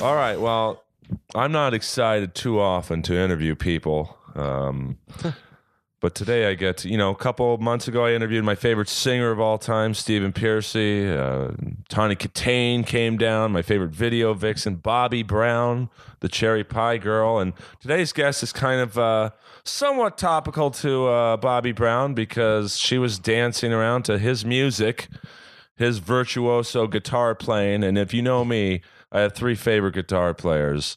All right. Well, I'm not excited too often to interview people. Um, but today I get to, you know, a couple of months ago I interviewed my favorite singer of all time, Stephen Pearcy. Uh, Tawny Kitaen came down, my favorite video vixen, Bobbie Brown, the Cherry Pie Girl. And today's guest is kind of uh, somewhat topical to uh, Bobbie Brown because she was dancing around to his music, his virtuoso guitar playing. And if you know me, I have three favorite guitar players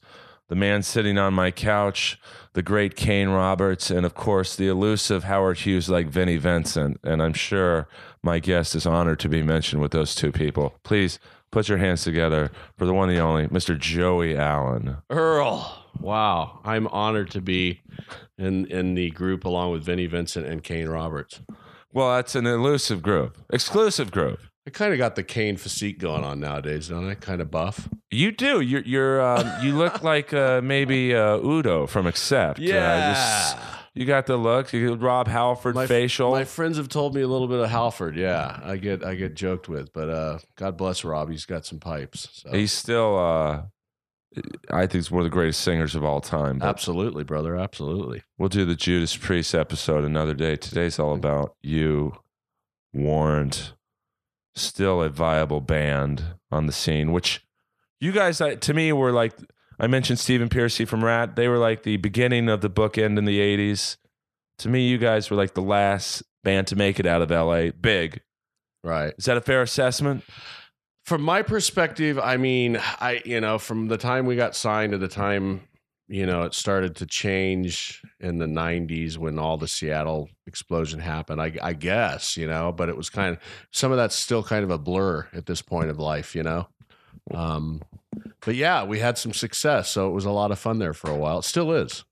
the man sitting on my couch, the great Kane Roberts, and of course the elusive Howard Hughes like Vinnie Vincent. And I'm sure my guest is honored to be mentioned with those two people. Please put your hands together for the one and the only Mr. Joey Allen. Earl. Wow. I'm honored to be in in the group along with Vinnie Vincent and Kane Roberts. Well, that's an elusive group, exclusive group. I kind of got the Kane physique going on nowadays, don't I? Kind of buff. You do. You're. you're um, you look like uh, maybe uh, Udo from Accept. Uh, just- you got the look. You got Rob Halford my, facial. My friends have told me a little bit of Halford. Yeah, I get I get joked with, but uh, God bless Rob. He's got some pipes. So. He's still. Uh, I think he's one of the greatest singers of all time. Absolutely, brother. Absolutely. we'll do the Judas Priest episode another day. Today's all about you, Warrant. Still a viable band on the scene, which you guys, to me, were like. I mentioned Stephen Pearcy from Ratt. They were like the beginning of the bookend in the '80s. To me, you guys were like the last band to make it out of LA. Big. Right. Is that a fair assessment? From my perspective, I mean, I you know, from the time we got signed to the time you know it started to change in the 90s when all the seattle explosion happened I, I guess you know but it was kind of some of that's still kind of a blur at this point of life you know um but yeah we had some success so it was a lot of fun there for a while it still is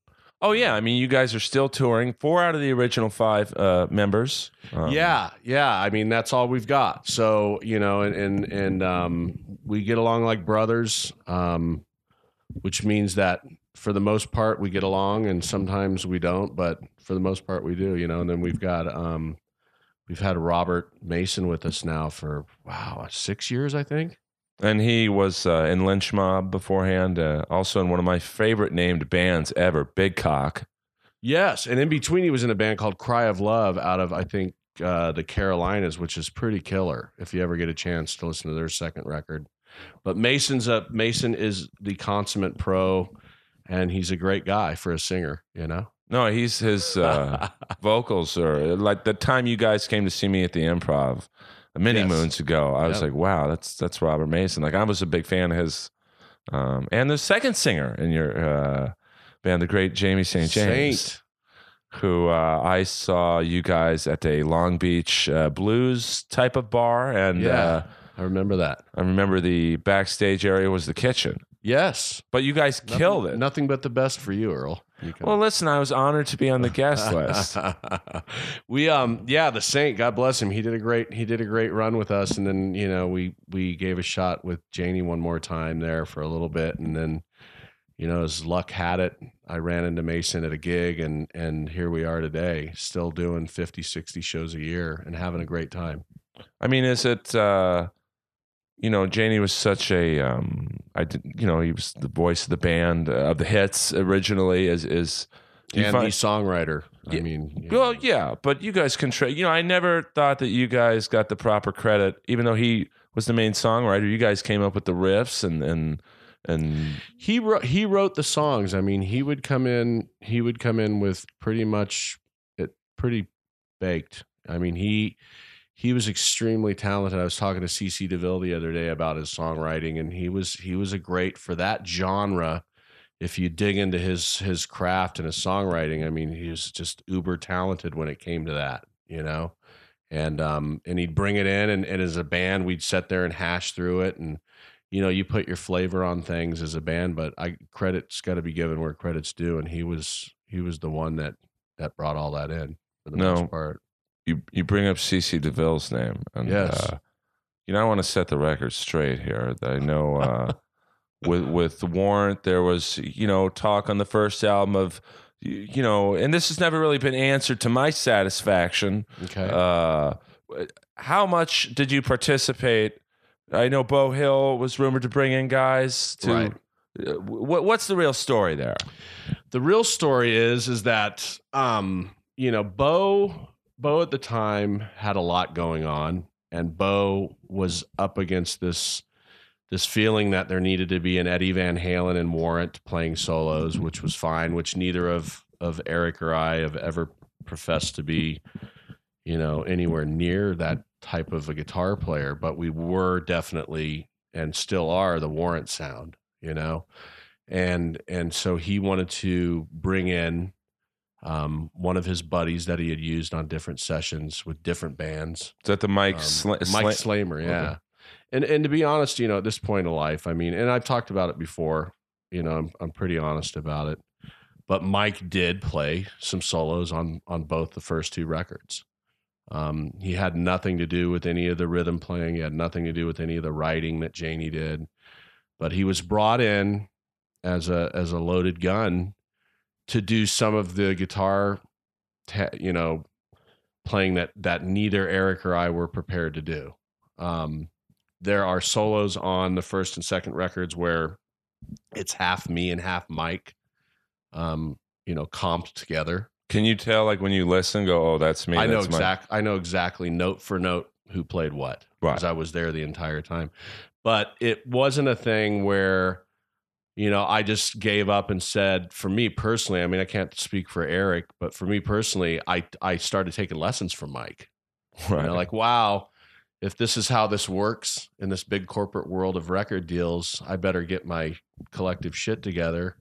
Oh yeah, I mean, you guys are still touring. Four out of the original five uh, members. Um, yeah yeah i mean that's all we've got so you know and and, and um we get along like brothers um which means that for the most part we get along and sometimes we don't but for the most part we do you know and then we've got um we've had robert mason with us now for wow six years i think and he was uh, in Lynch Mob beforehand. Uh, also in one of my favorite named bands ever, Big Cock. yes and in between he was in a band called cry of love out of i think uh the carolinas which is pretty killer if you ever get a chance to listen to their second record but mason's a mason is the consummate pro and he's a great guy for a singer you know No, he's his uh, vocals are like the time you guys came to see me at the Improv many Yes. moons ago. I was like, wow, that's that's Robert Mason. Like I was a big fan of his. Um, and the second singer in your uh, band, the great Jaime St. James. Saint. who uh, I saw you guys at a Long Beach uh, blues type of bar, and Yeah. uh, i remember that I remember the backstage area was the kitchen. Yes But you guys killed it. nothing but the best for you earl you Well, listen, I was honored to be on the guest list. we um yeah the saint god bless him he did a great he did a great run with us and then you know we we gave a shot with jani one more time there for a little bit and then you know as luck had it i ran into mason at a gig and and here we are today still doing 50 60 shows a year and having a great time I mean, is it? Uh, you know, Jani was such a. Um, I did. You know, he was the voice of the band uh, of the hits originally. Is is. and find- the songwriter i mean you Well, yeah, but you guys control. You know, I never thought that you guys got the proper credit, even though he was the main songwriter. You guys came up with the riffs and and and he wrote he wrote the songs i mean he would come in he would come in with pretty much it pretty baked i mean he he was extremely talented. I was talking to cc deville the other day about his songwriting and he was he was a great for that genre if you dig into his his craft and his songwriting i mean he was just uber talented when it came to that you know? And um and he'd bring it in and, and as a band we'd sit there and hash through it and you know you put your flavor on things as a band but i credit's got to be given where credit's due and he was he was the one that that brought all that in for the No. most part you you bring up CC DeVille's name, and Yes. uh, you know I want to set the record straight here. I know uh, with with Warrant there was you know talk on the first album of you know, and this has never really been answered to my satisfaction. okay Uh, how much did you participate? I know Beau Hill was rumored to bring in guys to Right. uh, what, what's the real story there? The real story is is that um, you know, Beau Beau at the time had a lot going on, and Beau was up against this this feeling that there needed to be an Eddie Van Halen and Warrant playing solos, which was fine, which neither of of Eric or I have ever professed to be, you know, anywhere near that type of a guitar player, but we were definitely and still are the Warrant sound, you know. And and so he wanted to bring in um, one of his buddies that he had used on different sessions with different bands. Is that the Mike Um, Sla- Mike Sla- Slamer, yeah. Okay. And and to be honest, you know, at this point in life, I mean, and I've talked about it before. You know, I'm I'm pretty honest about it. But Mike did play some solos on on both the first two records. Um, he had nothing to do with any of the rhythm playing. He had nothing to do with any of the writing that Jani did. But he was brought in as a as a loaded gun to do some of the guitar, ta- you know, playing that that neither Eric or I were prepared to do. Um, there are solos on the first and second records where it's half me and half Mike, um, you know, comped together. Can you tell, like, when you listen, go, oh, that's me. I know that's my-" exact. I know exactly note for note who played what Right. because I was there the entire time. But it wasn't a thing where, you know, I just gave up and said, for me personally, I mean, I can't speak for Eric, but for me personally, I I started taking lessons from Mike. Right. You know, like, wow, if this is how this works in this big corporate world of record deals, I better get my collective shit together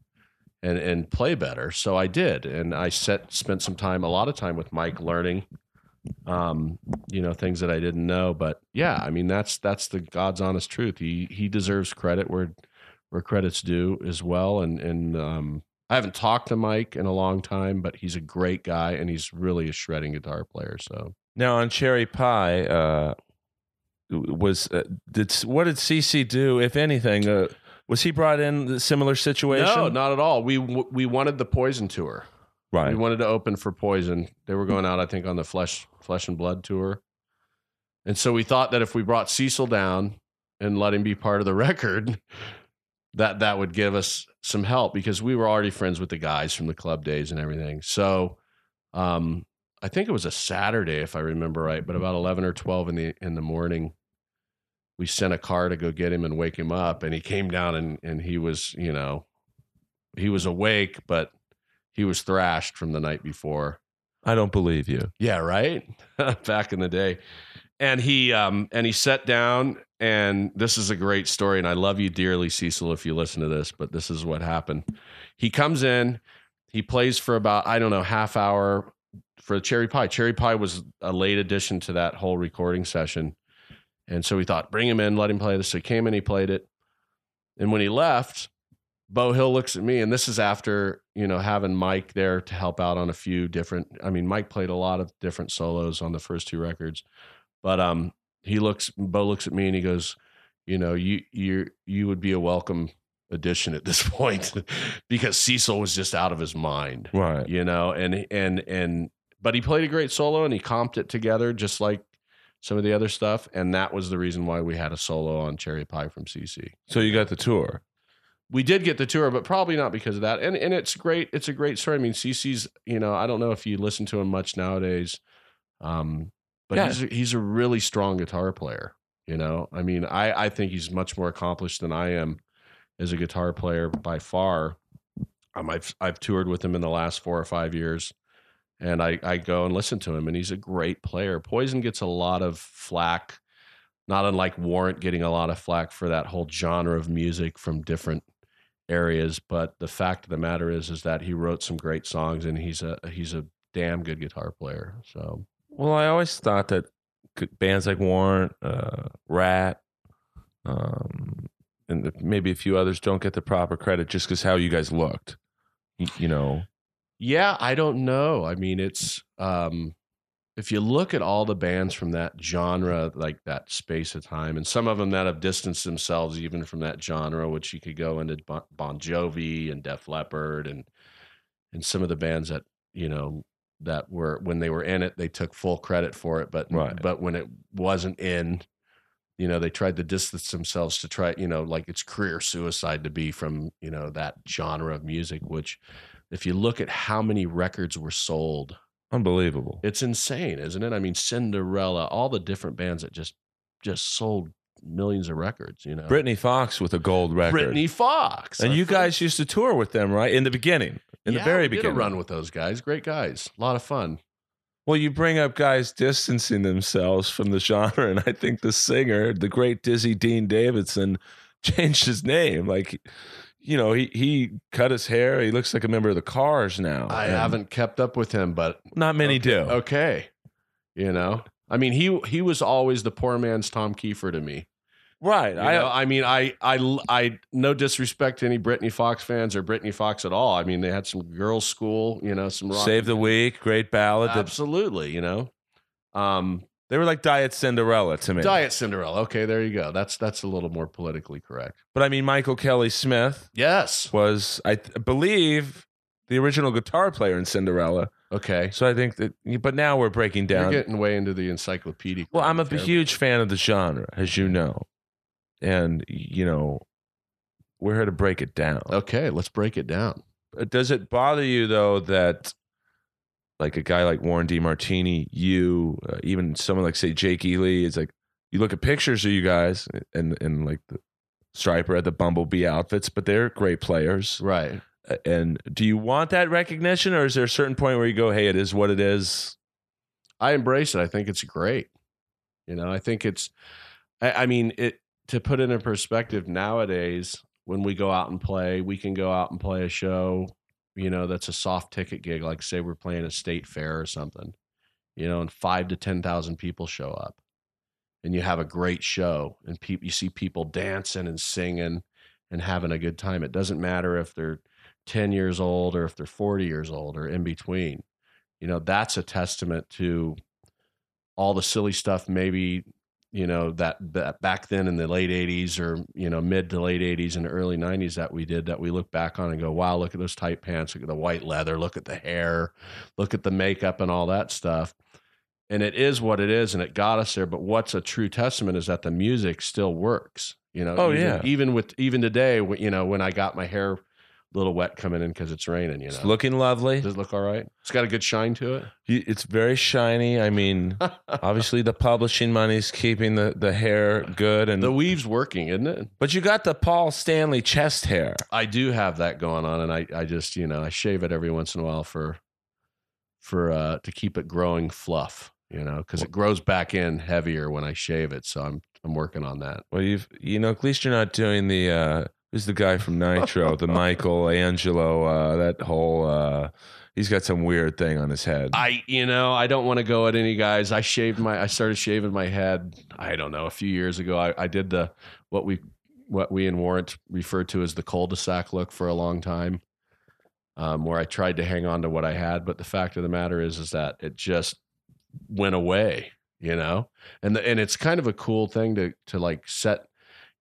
and and play better. So I did, and I set spent some time, a lot of time with Mike, learning, um, you know, things that I didn't know. But yeah, I mean, that's that's the God's honest truth. He he deserves credit where where credit's due as well. And and um, I haven't talked to Mike in a long time, but he's a great guy, and he's really a shredding guitar player. So. Now on Cherry Pie, uh, was uh, did what did CC do, if anything? Uh, was he brought in the similar situation? No, not at all. We we wanted the Poison tour. right. We wanted to open for Poison. They were going out, I think, on the Flesh Flesh and Blood tour, and so we thought that if we brought Cecil down and let him be part of the record, that that would give us some help because we were already friends with the guys from the club days and everything. So, um, I think it was a Saturday, if I remember right, but about eleven or twelve in the in the morning. We sent a car to go get him and wake him up, and he came down and and he was, you know, he was awake, but he was thrashed from the night before. I don't believe you. Yeah, right. Back in the day. And he um and he sat down and this is a great story and I love you dearly Cecil if you listen to this, but this is what happened. He comes in, he plays for about I don't know, half hour for Cherry Pie. Cherry Pie was a late addition to that whole recording session. And so we thought, bring him in, let him play this. So he came in, he played it. And when he left, Beau Hill looks at me, and this is after you know having Mike there to help out on a few different. I mean, Mike played a lot of different solos on the first two records, but um, he looks. Beau looks at me and he goes, "You know, you you you would be a welcome addition at this point because Cecil was just out of his mind, Right. you know." And and and but he played a great solo and he comped it together just like some of the other stuff, and that was the reason why we had a solo on Cherry Pie from CC So you got the tour. we did get the tour, but probably not because of that. And and it's great. It's a great story. I mean, CC's. You know, I don't know if you listen to him much nowadays, um, but Yeah. he's a, he's a really strong guitar player. You know, I mean, I I think he's much more accomplished than I am as a guitar player by far. Um, I've I've toured with him in the last four or five years, and I I go and listen to him, and he's a great player. Poison gets a lot of flack. Not unlike Warrant getting a lot of flack for that whole genre of music from different areas but the fact of the matter is is that he wrote some great songs and he's a he's a damn good guitar player so Well, I always thought that bands like Warrant, uh, Ratt, um, and maybe a few others don't get the proper credit just because how you guys looked. You know, yeah i don't know i mean it's um if you look at all the bands from that genre like that space of time and some of them that have distanced themselves even from that genre which you could go into bon jovi and def leppard and and some of the bands that you know that were when they were in it they took full credit for it but Right. but when it wasn't in you know, they tried to distance themselves to try, you know, like it's career suicide to be from, you know, that genre of music, which if you look at how many records were sold, Unbelievable. it's insane, isn't it? I mean, Cinderella, all the different bands that just just sold millions of records, you know. Britny Fox with a gold record. Britny Fox. and our you friend. guys used to tour with them, right? In the beginning. In Yeah, the very we did beginning. a run with those guys. Great guys. A lot of fun. Well, you bring up guys distancing themselves from the genre, and I think the singer, the great Dizzy Dean Davidson, changed his name. Like, you know, he he cut his hair. He looks like a member of the Cars now. I haven't kept up with him, but Not many okay, do. Okay. You know, I mean, he he was always the poor man's Tom Kiefer to me. Right. You I know, I mean, I, I, I, no disrespect to any Britny Fox fans or Britny Fox at all. I mean, they had some girls' school, you know, some rock. Save the Weak, great ballad. that- Absolutely, you know. Um, they were like Diet Cinderella to me. Diet Cinderella. Okay, there you go. That's that's a little more politically correct. But I mean, Michael Kelly Smith Yes. was, I th- believe, the original guitar player in Cinderella. Okay. So I think that, but now we're breaking You're down. getting way into the encyclopedic. Well, I'm a terrible. huge fan of the genre, as you know, and you know, we're here to break it down. Okay, let's break it down. Uh, Does it bother you though that, like a guy like Warren DeMartini, you, uh, even someone like say Jake Ely, it's like you look at pictures of you guys and and like the Stryper at the Bumblebee outfits, but they're great players. Right. And do you want that recognition, or is there a certain point where you go, "Hey, it is what it is"? I embrace it. I think it's great. You know, I think it's. I, I mean, it to put it in perspective. Nowadays, when we go out and play, we can go out and play a show. You know, that's a soft ticket gig. Like, say, we're playing a state fair or something. You know, and five to ten thousand people show up, and you have a great show, and people you see people dancing and singing and having a good time. It doesn't matter if they're ten years old or if they're forty years old or in between you know that's a testament to all the silly stuff maybe you know that, that back then in the late 80s or you know mid to late 80s and early 90s that we did that we look back on and go wow look at those tight pants. Look at the white leather. Look at the hair. Look at the makeup and all that stuff. And it is what it is and it got us there but what's a true testament is that the music still works you know Oh, even, yeah. even with even today you know when i got my hair little wet coming in because it's raining you know It's looking lovely. does it look all right? It's got a good shine to it. It's very shiny. I mean, obviously the publishing money's keeping the, the hair good, and the weave's working, isn't it? but you got the Paul Stanley chest hair. I do have that going on, and I, I just you know I shave it every once in a while for for uh to keep it growing fluff, you know, because it grows back in heavier when I shave it. So I'm I'm working on that. Well, you've you know at least you're not doing the uh, who's the guy from Nitro, the Michael Angelo, uh, that whole. Uh, he's got some weird thing on his head. I you know I don't want to go at any guys. I shaved my I started shaving my head. I don't know a few years ago. I, I did the what we what we in Warrant referred to as the cul-de-sac look for a long time, um, where I tried to hang on to what I had. But the fact of the matter is is that it just went away. You know, and the, and it's kind of a cool thing to to like set.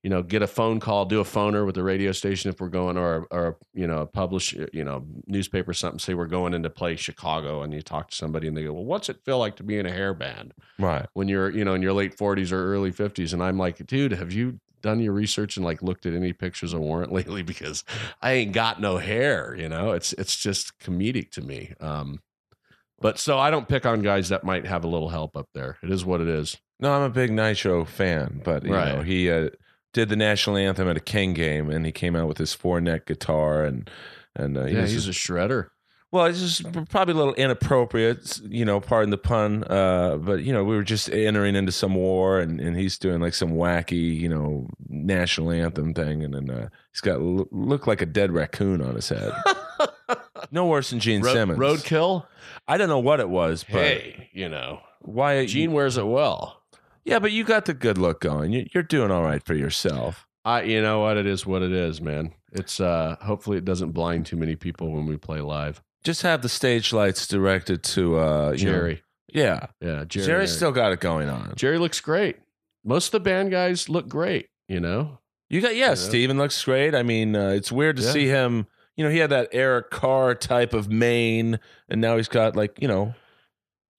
You know, get a phone call, do a phoner with the radio station if we're going, or or you know, publish you know newspaper or something. Say we're going into play Chicago, and you talk to somebody, and they go, "Well, what's it feel like to be in a hair band right. when you're you know in your late forties or early fifties?" And I'm like, "Dude, have you done your research and like looked at any pictures of Warrant lately? Because I ain't got no hair. You know, it's it's just comedic to me. Um, but so I don't pick on guys that might have a little help up there. It is what it is. No, I'm a big Nitro fan, but you Right. know he uh, did the national anthem at a King game, and he came out with his four neck guitar, and and uh, he yeah, he's just- a shredder. Well, it's just probably a little inappropriate, you know, pardon the pun. Uh, but you know, we were just entering into some war, and, and he's doing like some wacky, you know, national anthem thing, and then uh, he's got look like a dead raccoon on his head. no worse than Gene Road, Simmons. roadkill. I don't know what it was, but Hey, you know, why? Gene wears it well. Yeah, but you got the good look going. You, you're doing all right for yourself. I, you know what? It is what it is, man. It's uh, hopefully it doesn't blind too many people when we play live. Just have the stage lights directed to uh, you know- Jerry, yeah, yeah, Jerry. Jerry's still got it going on. Jerry looks great. Most of the band guys look great. You know, You got yeah, Yeah. Steven looks great. I mean, uh, it's weird to Yeah. see him. You know, he had that Eric Carr type of mane, and now he's got like you know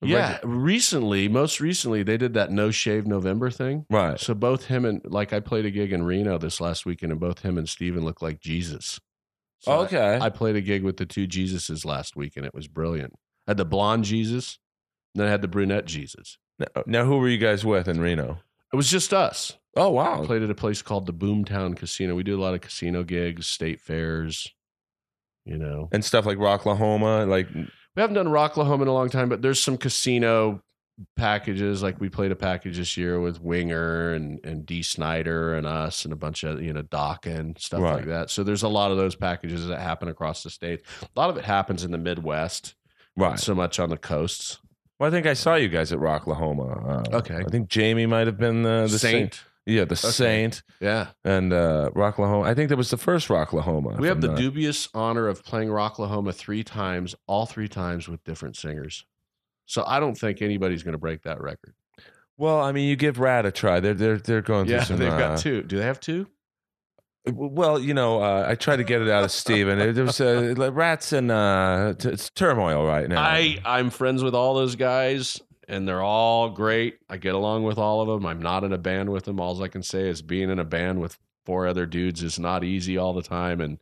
Yeah, recently, most recently, they did that no shave November thing. Right. So both him and like I played a gig in Reno this last weekend, and both him and Steven looked like Jesus. So okay. I, played a gig with the two Jesuses last week, and it was brilliant. I had the blonde Jesus, and then I had the brunette Jesus. now, uh, now, who were you guys with in Reno? It was just us. Oh I wow. played at a place called the Boomtown Casino. We do a lot of casino gigs, state fairs. You know, And stuff like Rocklahoma, like we haven't done Rocklahoma in a long time, but there's some casino packages. Like we played a package this year with Winger and and Dee Snider and us and a bunch of you know Doc and stuff Right. like that. So there's a lot of those packages that happen across the state. A lot of it happens in the Midwest, not right. so much on the coasts. Well, I think I saw you guys at Rocklahoma. Uh, Okay. I think Jamie might have been the, the Saint, Yeah, the Saint yeah. and uh, Rocklahoma. I think that was the first Rocklahoma. We have the not- dubious honor of playing Rocklahoma three times, all three times with different singers. So I don't think anybody's going to break that record. Well, I mean, you give Ratt a try. They're they're they're going through Yeah, some. they've uh, got two. Do they have two? Well, you know, uh, I tried to get it out of Steven. There was uh, rats and uh, t- it's turmoil right now. I I'm friends with all those guys, and they're all great. I get along with all of them. I'm not in a band with them. All I can say is being in a band with four other dudes is not easy all the time. And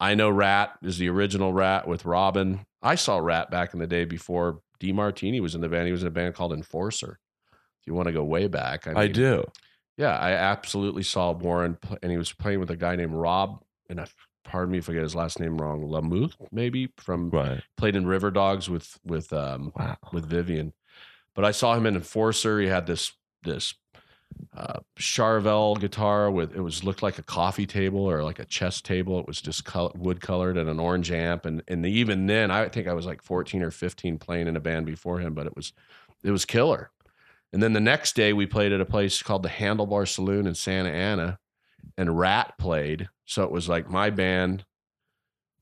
I know Ratt is the original Ratt with Robin. I saw Ratt back in the day before DeMartini was in the band. He was in a band called Enforcer. If you want to go way back, I, I do. Yeah, I absolutely saw Warren, and he was playing with a guy named Rob. And I, pardon me if I get his last name wrong, Lamothe, maybe from Right. played in Riverdogs with with um Wow. with Vivian. But I saw him in Enforcer. He had this this uh, Charvel guitar with it was looked like a coffee table or like a chess table. It was just col- wood colored and an orange amp. And and even then, I think I was like fourteen or fifteen playing in a band before him. But it was it was killer. And then the next day, we played at a place called the Handlebar Saloon in Santa Ana, and Ratt played. So it was like my band,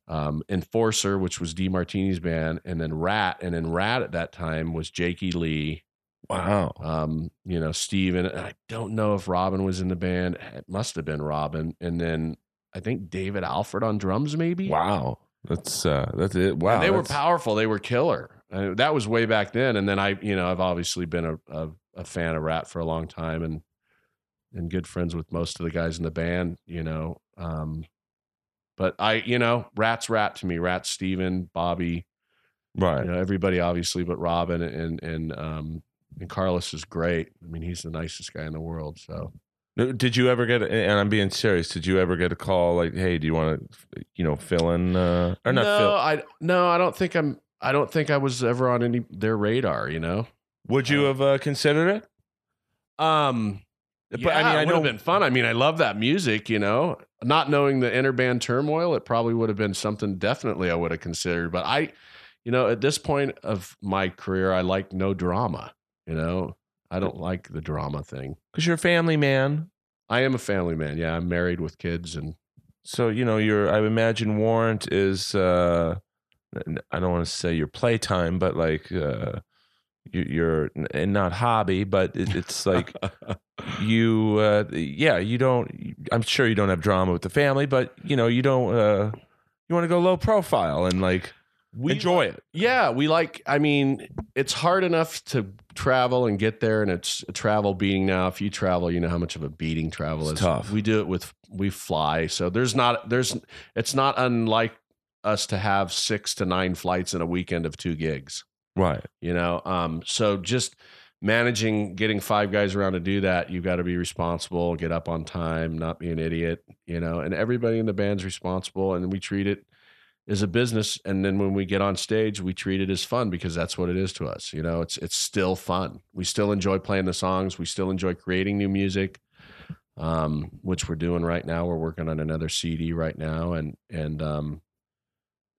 um, Enforcer, which was DeMartini's band, and then Ratt. And then Ratt at that time was Jakey Lee, Wow. um, you know, Steven. And I don't know if Robin was in the band. It must have been Robin. And then I think David Alford on drums, maybe. Wow. That's uh that's it. Wow. And they were powerful. They were killer. Uh, that was way back then. And then I, you know, I've obviously been a, a, a fan of Ratt for a long time and and good friends with most of the guys in the band, you know. Um, but I, you know, Ratt's Ratt to me. Ratt's Steven, Bobby, right. you know, everybody obviously, but Robin and and um and Carlos is great. I mean, he's the nicest guy in the world. So Did you ever get? And I'm being serious. Did you ever get a call like, "Hey, do you want to, you know, fill in uh, or not no, fill?" I no, I don't think I'm. I don't think I was ever on any their radar. You know. Would you have uh, considered it? Um, But yeah, I mean, I it would know have been fun. I mean, I love that music. You know, not knowing the inner band turmoil, it probably would have been something. Definitely, I would have considered. But I, you know, at this point of my career, I like no drama. You know, I don't like the drama thing. because you're a family man. I am a family man. Yeah, I'm married with kids, and So you know, your I imagine Warrant is. uh I don't want to say your playtime, but like uh you- your and not hobby, but it's like you. uh Yeah, you don't. I'm sure you don't have drama with the family, but you know, you don't. uh You want to go low profile and like we enjoy it. Yeah, we like. I mean, it's hard enough to travel and get there, and it's a travel beating now. If you travel, you know how much of a beating travel It's is. tough. We do it with we fly, so there's not there's it's not unlike us to have six to nine flights in a weekend of two gigs. Right. You know, um, so just managing getting five guys around to do that, you've got to be responsible, get up on time, not be an idiot. You know, and everybody in the band's responsible, and we treat it as a business and then when we get on stage we treat it as fun because that's what it is to us you know it's it's still fun we still enjoy playing the songs we still enjoy creating new music um which we're doing right now we're working on another cd right now and and um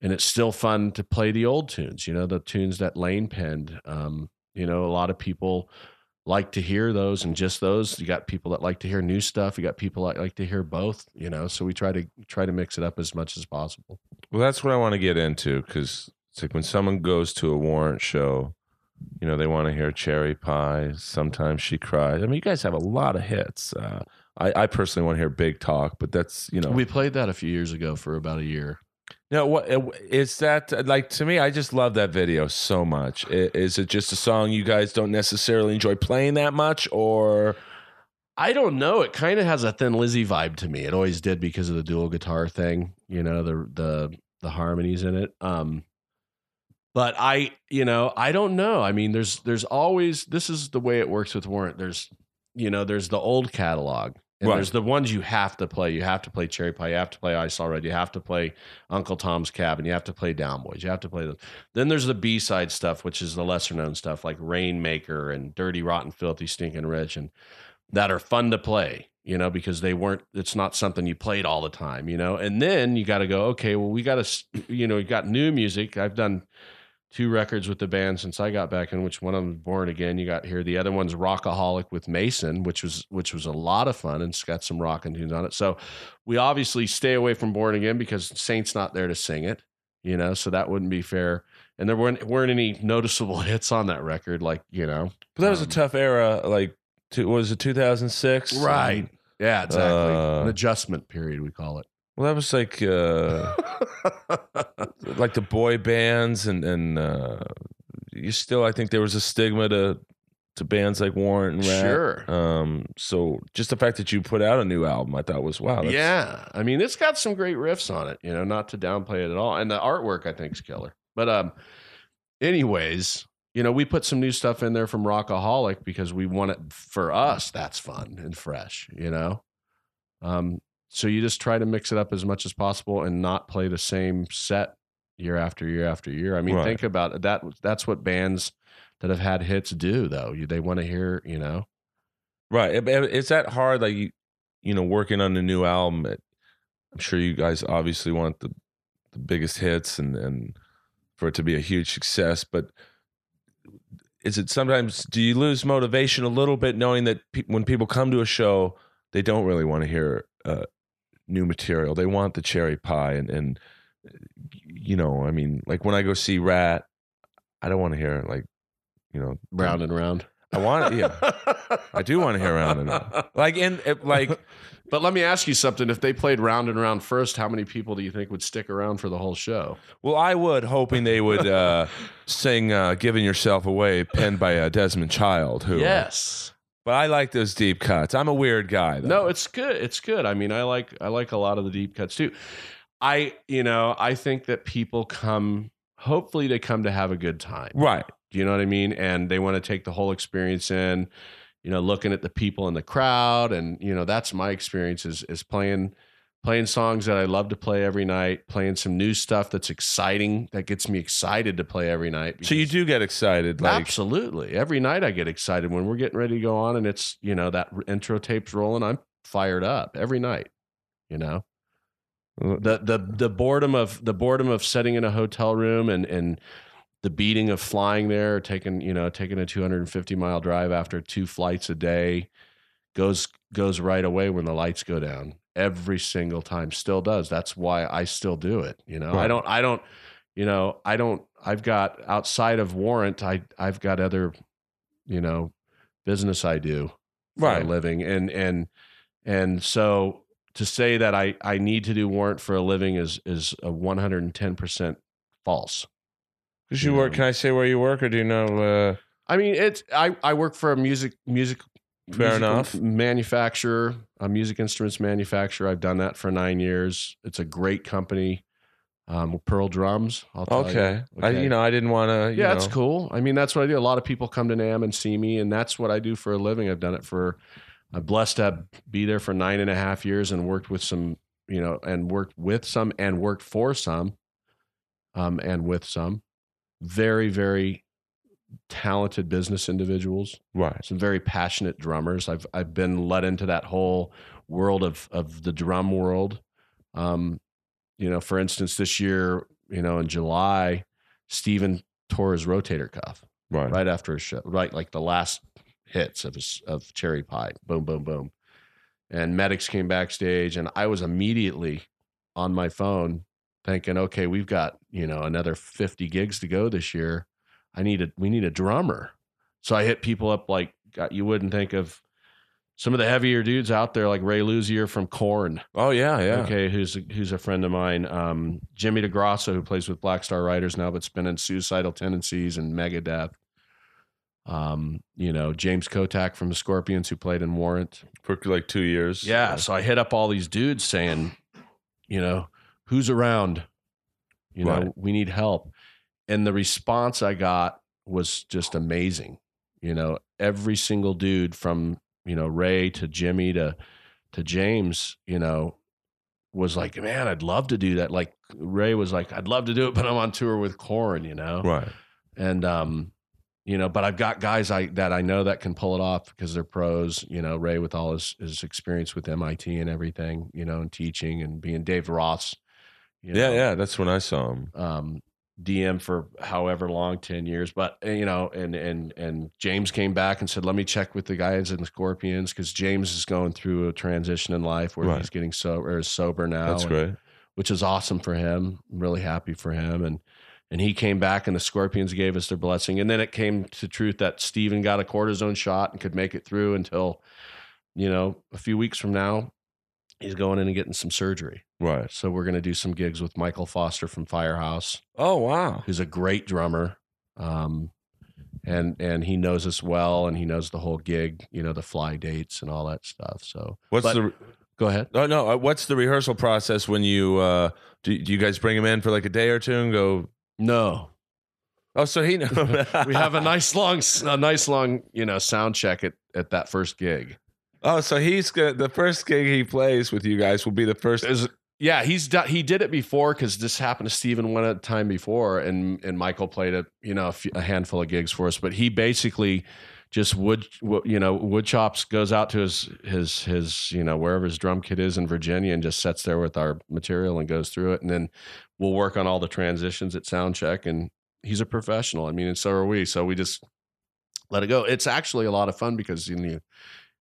and it's still fun to play the old tunes you know the tunes that lane penned um you know a lot of people like to hear those and just those you got people that like to hear new stuff you got people that like to hear both you know so we try to try to mix it up as much as possible Well, that's what I want to get into because it's like when someone goes to a warrant show, you know, they want to hear Cherry Pie. Sometimes she cries. I mean, you guys have a lot of hits. Uh, I, I personally want to hear Big Talk, but that's you know, We played that a few years ago for about a year. No, what uh, that like to me? I just love that video so much. Is it just a song you guys don't necessarily enjoy playing that much, or I don't know. It kind of has a Thin Lizzy vibe to me. It always did because of the dual guitar thing, you know, the the the harmonies in it. Um but I, you know, I don't know. I mean, there's there's always this is the way it works with Warrant. There's you know, there's the old catalog. And Right. there's the ones you have to play. You have to play Cherry Pie. You have to play I Saw Red. You have to play Uncle Tom's Cabin. You have to play Down Boys. You have to play those. Then there's the B side stuff, which is the lesser known stuff like Rainmaker and Dirty, Rotten, Filthy, Stinking Rich, and that are fun to play, you know, because they weren't, it's not something you played all the time, you know. And then you got to go, okay, well, we got to, you know, we got new music. I've done two records with the band since I got back in, which one of them Born Again. You got here. The other one's Rockaholic with Mason, which was which was a lot of fun and it's got some rockin' tunes on it. So we obviously stay away from Born Again because Saint's not there to sing it, you know, so that wouldn't be fair. And there weren't weren't any noticeable hits on that record, like you know, but that was a Um, tough era. Like, two, was it two thousand six? right? Yeah, exactly. Uh, An adjustment period, we call it. Well, that was like uh, like the boy bands, and and uh, you still, I think there was a stigma to to bands like Warrant and Ratt. sure. Um, so just the fact that you put out a new album, I thought was wow. that's- yeah, I mean, it's got some great riffs on it. You know, not to downplay it at all, and the artwork I think is killer. But um, anyways, you know, we put some new stuff in there from Rockaholic because we want it for us. That's fun and fresh. You know, um, so you just try to mix it up as much as possible and not play the same set year after year after year. I mean, Right. think about it. That. That's what bands that have had hits do, though. You, they want to hear, you know. Right. It- it- It's that hard, like you, you know, working on a new album. I'm sure you guys obviously want the the biggest hits and and for it to be a huge success. But is it sometimes do you lose motivation a little bit knowing that pe- when people come to a show, they don't really want to hear uh, new material. They want the cherry pie and and you know, I mean, like when I go see Ratt, I don't want to hear like you know Round and round. I want yeah. I do want to hear round and round. Like in like But let me ask you something. If they played round and round first, how many people do you think would stick around for the whole show? well, I would hoping they would uh, sing uh, "Giving Yourself Away" penned by uh, Desmond Child. Who? Yes. But I like those deep cuts. I'm a weird guy. Though. No, it's good. It's good. I mean, I like I like a lot of the deep cuts too. I, you know, I think that people come hopefully they come to have a good time. right. Do you know what I mean? And they want to take the whole experience in, you know, looking at the people in the crowd. And, you know, that's my experience is is playing playing songs that I love to play every night, playing some new stuff that's exciting, that gets me excited to play every night. So you do get excited, like Absolutely. Every night I get excited when we're getting ready to go on and it's, you know, that intro tape's rolling. I'm fired up every night, you know. The the the boredom of the boredom of sitting in a hotel room and and the beating of flying there, or taking, you know, taking a 250 mile drive after two flights a day goes goes right away when the lights go down. Every single time still does. That's why I still do it, you know. I don't I don't you know, I don't I've got outside of warrant, I I've got other, you know, business I do for Right. a living. And and and so to say that I I need to do warrant for a living is is a 110% false. because you work. Can I say where you work, or do you know? Uh, I mean, it's I I work for a music music Fair enough. manufacturer, a music instruments manufacturer. I've done that for nine years. It's a great company. Um, Pearl Drums. I'll tell you. okay. I, you know, I didn't want to. yeah, that's cool. I mean, that's what I do. A lot of people come to NAMM and see me, and that's what I do for a living. I've done it for. I'm blessed to be there for nine and a half years and worked with some, you know, and worked with some and worked for some, um, and with some very, very talented business individuals Right. some very passionate drummers. I've I've been let into that whole world of of the drum world. Um, you know, for instance, this year, you know, in July, Steven tore his rotator cuff Right. right after his show, right like the last hits of his of Cherry Pie, boom, boom, boom. And medics came backstage, and I was immediately on my phone thinking, okay, we've got you know another fifty gigs to go this year. I need a we need a drummer. So I hit people up like God, you wouldn't think of some of the heavier dudes out there, like Ray Luzier from Korn. Oh yeah, yeah. Okay, who's a, who's a friend of mine. Um, Jimmy DeGrasso, who plays with Black Star Riders now, but's been in Suicidal Tendencies and Megadeth. Um, you know, James Kottak from the Scorpions, who played in Warrant. For like two years. Yeah, so I hit up all these dudes saying, you know, who's around? You know, Right. we need help. And the response I got was just amazing. You know, every single dude from, you know, Ray to Jimmy to to James, you know, was like, man, I'd love to do that. Like Ray was like, I'd love to do it, but I'm on tour with Korn, you know? Right. and um you know but i've got guys i that i know that can pull it off because they're pros you know ray with all his his experience with mit and everything you know and teaching and being dave ross you Yeah, know, yeah. That's when I saw him. um dm for however long 10 years but uh, you know and and and james came back and said let me check with the guys in the scorpions because james is going through a transition in life where Right. he's getting sober is sober now That's and- great. which is awesome for him. I'm really happy for him. And and he came back and the Scorpions gave us their blessing. And then it came to truth that Steven got a cortisone shot and could make it through until, you know, a few weeks from now, he's going in and getting some surgery. Right. So we're gonna do some gigs with Michael Foster from Firehouse, Oh wow. who's a great drummer. Um and and he knows us well and he knows the whole gig, you know, the fly dates and all that stuff. So What's But- the go ahead. Oh no! uh, What's the rehearsal process when you uh, do? Do you guys bring him in for like a day or two and go? No, Oh, so he we have a nice long, a nice long, you know, sound check at at that first gig. Oh, so he's good. The first gig he plays with you guys will be the first. Is yeah, he's done, he did it before because this happened to Steven one time before, and and Michael played a you know a handful of gigs for us, but he basically just wood you know wood chops goes out to his his his you know wherever his drum kit is in Virginia and just sits there with our material and goes through it, and then we'll work on all the transitions at sound check, and he's a professional. I mean, and so are we. So we just let it go. It's actually a lot of fun because you know,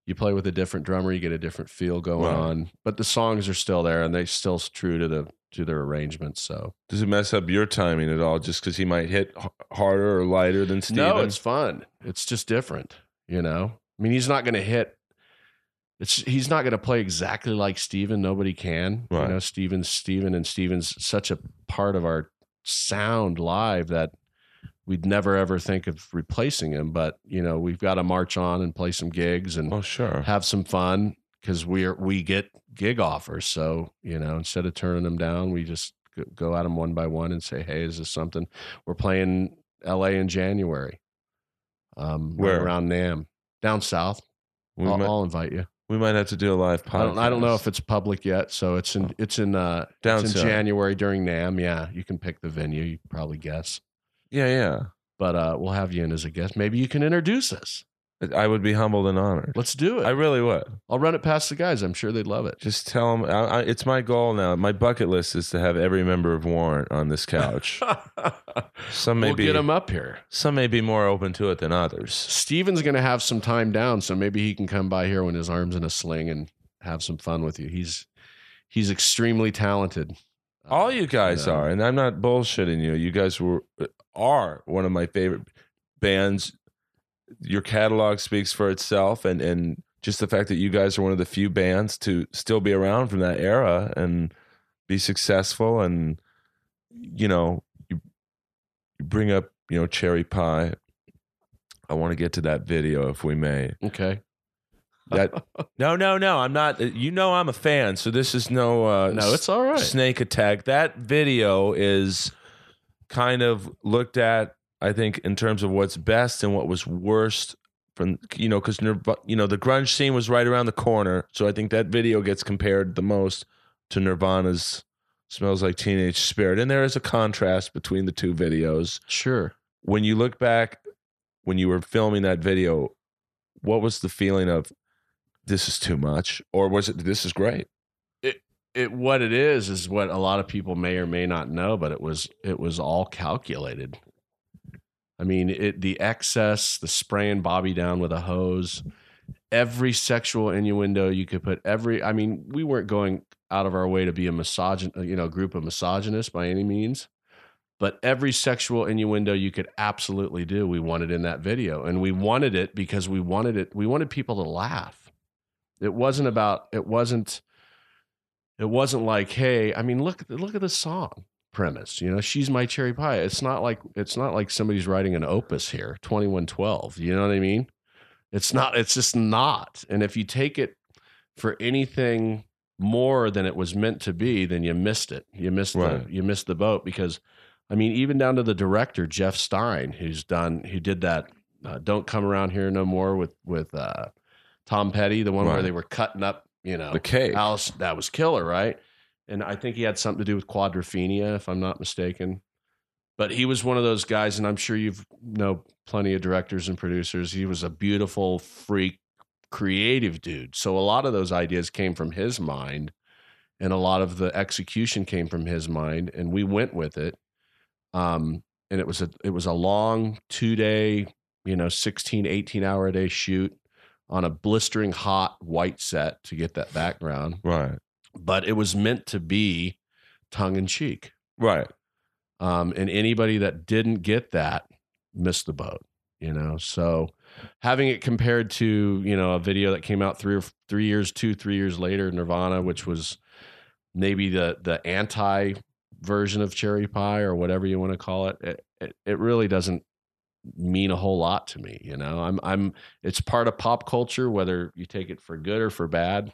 you play with a different drummer, you get a different feel going Right. on. But the songs are still there and they still true to the to their arrangements. So Does it mess up your timing at all? Just because he might hit h- harder or lighter than Steven? no, it's fun. It's just different. You know, I mean, he's not going to hit. It's he's not going to play exactly like Steven. Nobody can. Right. You know, Steven's Steven and Steven's such a part of our sound live that we'd never ever think of replacing him. But you know, we've got to march on and play some gigs and Oh sure. have some fun because we're we get gig offers. So you know, instead of turning them down, we just go- at them one by one and say, "Hey, is this something?" We're playing L.A. in January. Um, right Where? around NAMM, down south. I'll, might, I'll invite you. we might have to do a live podcast. I don't, I don't know if it's public yet, so it's in it's in uh Down it's in. January during NAMM. Yeah, you can pick the venue. You probably guess, Yeah, yeah. but uh, we'll have you in as a guest. Maybe you can introduce us. I would be humbled and honored. Let's do it. I really would. I'll run it past the guys. I'm sure they'd love it. Just tell them I, I, it's my goal now. My bucket list is to have every member of Warrant on this couch. Some may we'll be. get them up here. Some may be more open to it than others. Steven's going to have some time down, so maybe he can come by here when his arm's in a sling and have some fun with you. He's he's extremely talented. All you guys know. are, and I'm not bullshitting you. You guys were uh, are one of my favorite bands. Your catalog speaks for itself, and and just the fact that you guys are one of the few bands to still be around from that era and be successful, and you know, you you bring up you know cherry pie. I want to get to that video if we may. Okay. That no, no, no. I'm not. You know, I'm a fan, so this is no. Uh, No, it's all right. snake attack. That video is kind of looked at, I think, in terms of what's best and what was worst from you know because you know the grunge scene was right around the corner, so I think that video gets compared the most to Nirvana's "Smells Like Teenage Spirit," and there is a contrast between the two videos. Sure. When you look back, when you were filming that video, what was the feeling of? This is too much, or was it? This is great. It what it is is what a lot of people may or may not know, but it was it was all calculated. I mean, it the excess, the spraying Bobbie down with a hose, every sexual innuendo you could put every I mean, we weren't going out of our way to be a misogyn uh, you know, group of misogynists by any means. But every sexual innuendo you could absolutely do, we wanted in that video. And we wanted it because we wanted it, we wanted people to laugh. It wasn't about. It wasn't. It wasn't like, hey, I mean, look, look at the song premise. You know, she's my cherry pie. It's not like it's not like somebody's writing an opus here, twenty one twelve. You know what I mean? It's not. It's just not. And if you take it for anything more than it was meant to be, then you missed it. You missed Right. the you missed the boat because, I mean, even down to the director Jeff Stein, who's done who did that. Uh, Don't come around here no more with with uh, Tom Petty, the one where they were cutting up. You know, The cake. Alice, that was killer, right? And I think he had something to do with quadrophenia, if I'm not mistaken. But he was one of those guys, and I'm sure you've know plenty of directors and producers. He was a beautiful freak, creative dude. So a lot of those ideas came from his mind, and a lot of the execution came from his mind, and we went with it. Um, and it was a it was a long two day, you know, 16, 18 hour a day shoot on a blistering hot white set to get that background Right. but it was meant to be tongue in cheek. Right. Um, and anybody that didn't get that missed the boat, you know. So having it compared to you know a video that came out three or three years, two three years later, Nirvana, which was maybe the the anti version of cherry pie or whatever you want to call it, it, it, it really doesn't mean a whole lot to me. You know, I'm I'm it's part of pop culture, whether you take it for good or for bad.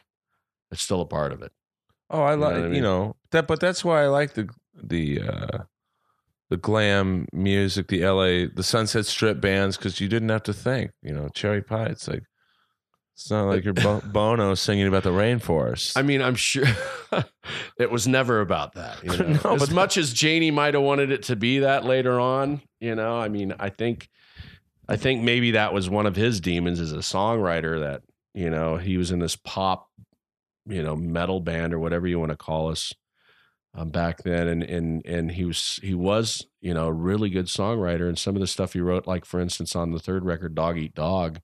It's still a part of it. Oh, I You know like you know that, but that's why I like the the uh, the glam music, the L.A. the Sunset Strip bands because you didn't have to think. You know, Cherry Pie. It's like it's not like your Bo- Bono singing about the rainforest. I mean, I'm sure it was never about that. You know? No, as but- much as Jani might have wanted it to be that later on, you know, I mean, I think, I think maybe that was one of his demons as a songwriter that you know he was in this pop, you know, metal band or whatever you want to call us um, back then, and and and he was he was you know a really good songwriter, and some of the stuff he wrote, like for instance on the third record, Dog Eat Dog,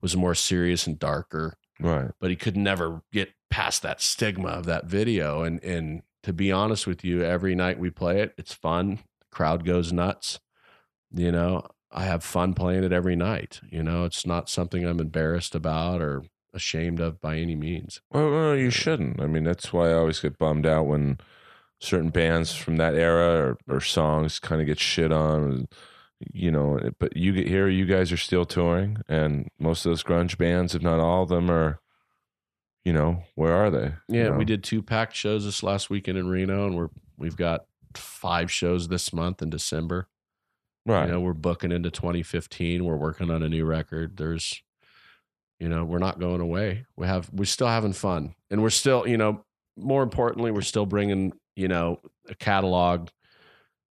was more serious and darker right. but he could never get past that stigma of that video. And and to be honest with you, every night we play it, it's fun. The crowd goes nuts. You know, I have fun playing it every night. You know, it's not something I'm embarrassed about or ashamed of by any means. Well, no, you shouldn't. I mean, that's why I always get bummed out when certain bands from that era or, or songs kind of get shit on. You know, but you get here, you guys are still touring, and most of those grunge bands, if not all of them, are, you know, where are they? Yeah, You know? we did two packed shows this last weekend in Reno, and we're we've got five shows this month in December. right. You know, we're booking into 2015. We're working on a new record. There's, you know, we're not going away. We have, we're still having fun, and we're still, you know, more importantly, we're still bringing, you know, a catalog,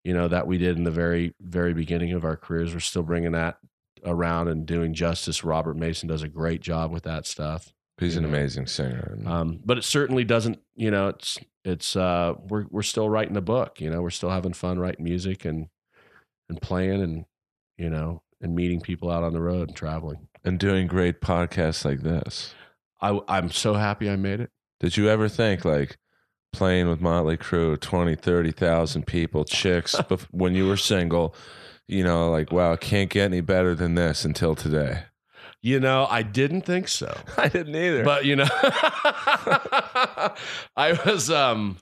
you know, that we did in the very, very beginning of our careers. We're still bringing that around and doing justice. Robert Mason does a great job with that stuff. He's an know. amazing singer. Um, but it certainly doesn't, you know, it's it's uh we're we're still writing a book, you know, we're still having fun writing music and and playing and you know, and meeting people out on the road and traveling. and doing great podcasts like this. I I'm so happy I made it. Did you ever think like playing with Motley Crue, 20, 30,000 people, chicks, when you were single, you know, like, wow, can't get any better than this until today? You know, I didn't think so. I didn't either. But you know I was um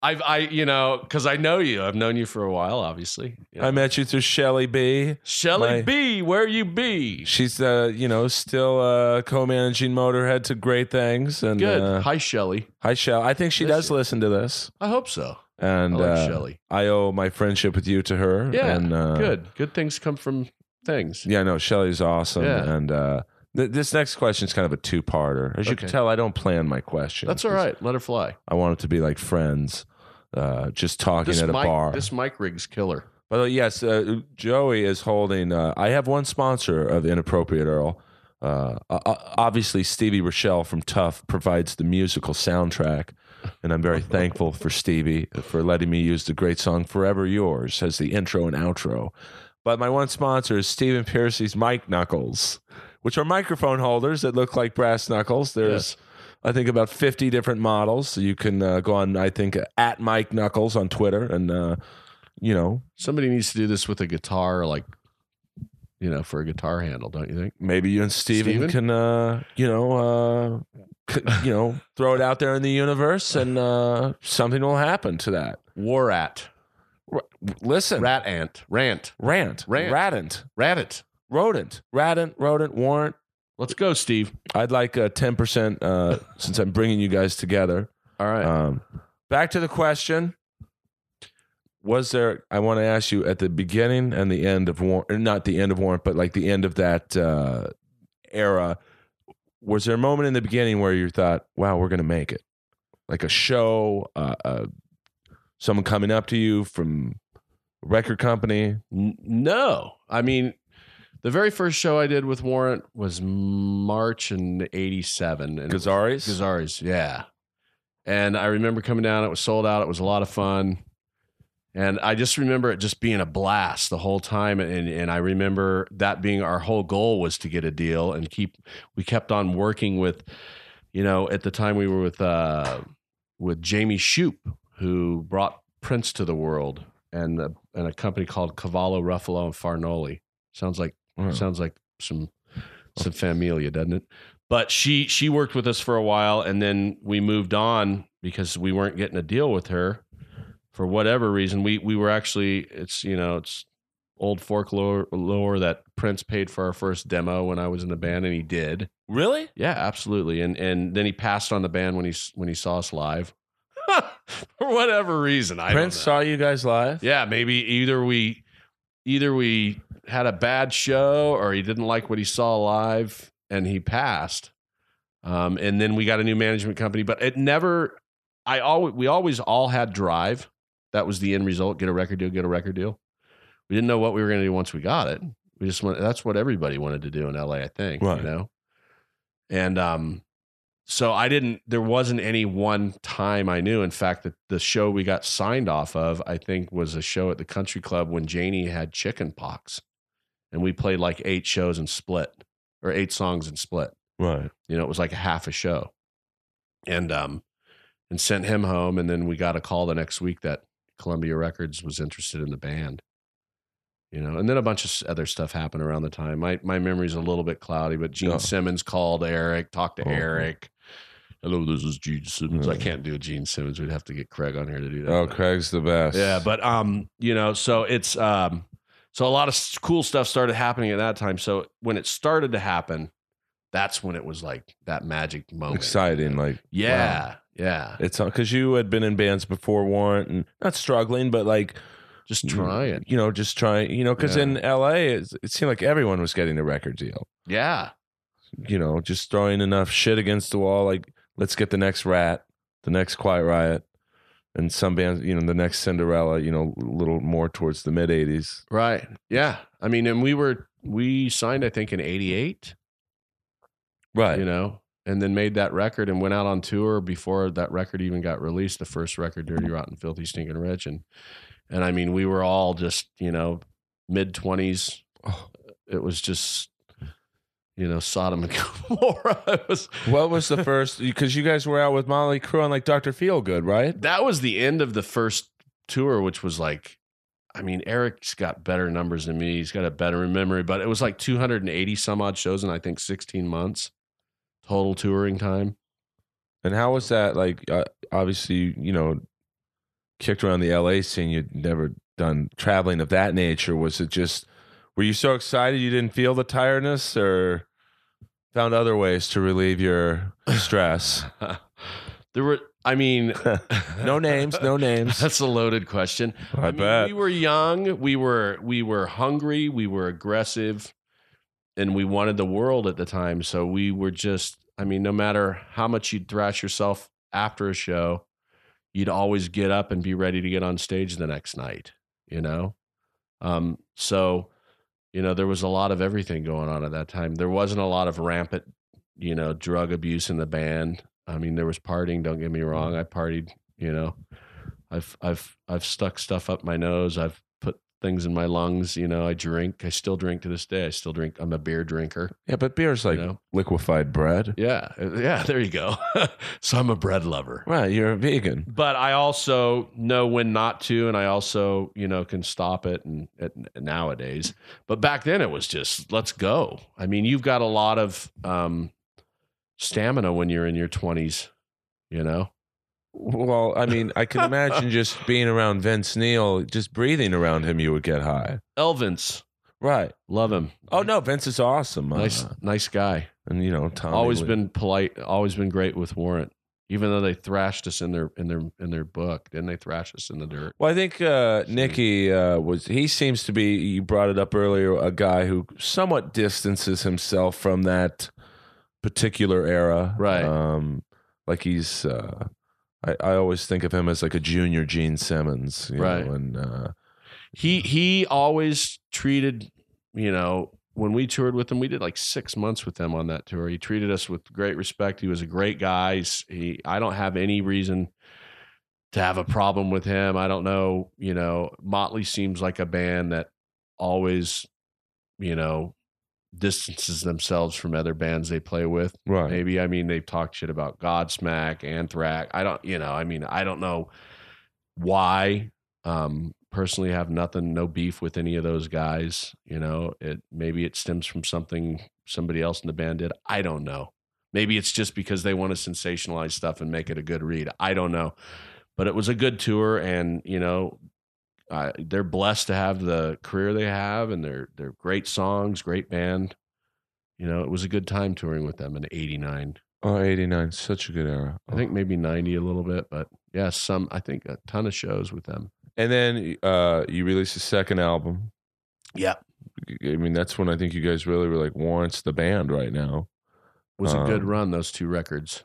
I've I you know, because I know you. I've known you for a while, obviously. Know. I met you through Shelly B. Shelly my- B, where you be? She's, uh, you know, still uh, co-managing Motorhead to great things. And Good. Uh, Hi, Shelly. hi, Shelly. I think she does listen to this. I hope so. And I uh, Shelly. I owe my friendship with you to her. Yeah, and, uh, good. Good things come from things. Yeah, no, Shelly's awesome. Yeah. And uh, th- this next question is kind of a two-parter. As you can Okay. tell, I don't plan my questions. That's all right. Let her fly. I want it to be like friends, uh, just talking This at a mic, bar. this mic rig's killer. By the way, yes, uh, Joey is holding. Uh, I have one sponsor of Inappropriate Earl. Uh, o- o- obviously, Stevie Rachelle from Tuff provides the musical soundtrack, and I'm very thankful for Stevie for letting me use the great song "Forever Yours" as the intro and outro. But my one sponsor is Stephen Pearcy's Mic Knuckles, which are microphone holders that look like brass knuckles. There's I think about 50 different models. So you can uh, go on, I think, at Mic Knuckles on Twitter and, uh, you know, Somebody needs to do this with a guitar, like you know, for a guitar handle, don't you think? Maybe you and Steven, Steven? can, uh, you know, uh, c- you know, throw it out there in the universe, and uh, something will happen to that. War rat, Listen, rat ant, rant, rant, Rant. radent, rat it. Rodent, radent, rodent, warrant. Let's go, Steve. I'd like uh, ten percent uh, since I'm bringing you guys together. All right. Um, back to the question: Was there? I want to ask you at the beginning and the end of Warrant, not the end of Warrant, but like the end of that uh, era. Was there a moment in the beginning where you thought, "Wow, we're going to make it"? Like a show, uh, uh, someone coming up to you from record company. N- no, I mean, the very first show I did with Warrant was March in '87, and Gazzarri's? Gazzarri's, yeah. And I remember coming down; it was sold out. It was a lot of fun, and I just remember it just being a blast the whole time. And and I remember that being our whole goal was to get a deal and keep. We kept on working with, you know, at the time we were with uh with Jamie Shoup, who brought Prince to the world, and and a company called Cavallo Ruffalo and Fargnoli. Sounds like Oh. sounds like some some familia, doesn't it? But she she worked with us for a while, and then we moved on because we weren't getting a deal with her for whatever reason. We we were actually it's you know it's old folklore lore that Prince paid for our first demo when I was in the band, and he did. Really? Yeah, absolutely. And and then he passed on the band when he when he saw us live for whatever reason. I Prince don't know. saw you guys live. Yeah, maybe either we either we had a bad show or he didn't like what he saw live and he passed. Um, and then we got a new management company, but it never I always we always all had drive. That was the end result. Get a record deal, get a record deal. We didn't know what we were gonna do once we got it. We just went that's what everybody wanted to do in LA, I think. Right. You know? And um so I didn't there wasn't any one time I knew. In fact, the, the show we got signed off of, I think, was a show at the country club when Jani had chicken pox. And we played like eight shows and split or eight songs and split. Right. You know, it was like a half a show. And um and sent him home and then we got a call the next week that Columbia Records was interested in the band. You know, and then a bunch of other stuff happened around the time. My my memory's a little bit cloudy, but Gene Oh. Simmons called Eric, talked to Oh. Eric. Hello, this is Gene Simmons. I can't do a Gene Simmons. We'd have to get Craig on here to do that. Oh, but- Craig's the best. yeah, but um, you know, so it's um, so a lot of cool stuff started happening at that time. So when it started to happen, that's when it was like that magic moment. exciting. Like Yeah, wow. yeah. It's uh, because you had been in bands before Warrant and not struggling, but like Just trying. You know, just trying. You know, because Yeah. in L.A. It, it seemed like everyone was getting a record deal. Yeah. You know, just throwing enough shit against the wall. Like, let's get the next Ratt, the next Quiet Riot, and some bands. You know, the next Cinderella. You know, a little more towards the mid '80s. Right. Yeah. I mean, and we were we signed, I think, in '88. Right. You know, and then made that record and went out on tour before that record even got released. The first record, "Dirty Rotten Filthy Stinking Rich," and and I mean, we were all just you know mid twenties. Oh. It was just you know Sodom and Gomorrah. Was What was the first? Because you guys were out with Motley Crue on like Doctor Feelgood, right? that was the end of the first tour, which was like, I mean, Eric's got better numbers than me. He's got a better memory, but it was like 280 some odd shows in I think 16 months total touring time. And how was that? Like, uh, obviously, you know, kicked around the LA scene. You'd never done traveling of that nature. Was it just? Were you so excited you didn't feel the tiredness, or found other ways to relieve your stress? there were, I mean, no names, no names. That's a loaded question. I, mean, bet. we were young. We were we were hungry. We were aggressive, and we wanted the world at the time. So we were just. I mean, no matter how much you'd thrash yourself after a show, you'd always get up and be ready to get on stage the next night. You know, um, so you know there was a lot of everything going on at that time. There wasn't a lot of rampant, you know, drug abuse in the band. I mean, there was partying. Don't get me wrong. Mm-hmm. I partied. You know, I've I've I've stuck stuff up my nose. I've things in my lungs. You know, I drink. I still drink to this day. I still drink. I'm a beer drinker. Yeah, but beer's like You know? liquefied bread. Yeah, uh, yeah. There you go. so I'm a bread lover. Right, you're a vegan. But I also know when not to, and I also, you know, can stop it. And, and nowadays, but back then it was just let's go. I mean, you've got a lot of um, stamina when you're in your 20s. You know, Well, I mean, I can imagine just being around Vince Neil, just breathing around him, you would get high. Elvins, Right. love him. Oh no, Vince is awesome. nice, Uh, nice guy. and you know, Tom always been polite. Always been great with Warrant. Even though they thrashed us in their in their in their book, didn't they thrash us in the dirt? Well, I think uh, Nikki uh, was. He seems to be. You brought it up earlier. A guy who somewhat distances himself from that particular era. Right. Um, like he's. Uh, I, I always think of him as like a junior Gene Simmons. you Right. know, and uh, he he always treated you know when we toured with him we did like six months with him on that tour he treated us with great respect he was a great guy He's- he i don't have any reason to have a problem with him i don't know you know motley seems like a band that always you know distances themselves from other bands they play with. Right. maybe i mean they've talked shit about godsmack anthrax. I don't you know i mean i don't know why um personally have nothing no beef with any of those guys you know. It maybe it stems from something somebody else in the band did. I don't know. Maybe it's just because they want to sensationalize stuff and make it a good read. I don't know. But it was a good tour and you know uh, they're blessed to have the career they have and they're they're great songs great band you know it was a good time touring with them in 89 Oh, 89. Such a good era. I think maybe 90 a little bit, but yeah, some, I think a ton of shows with them. And then uh, you released a second album. Yeah. I mean, that's when I think you guys really were like warrants the band right now. Was a good Um, run, those two records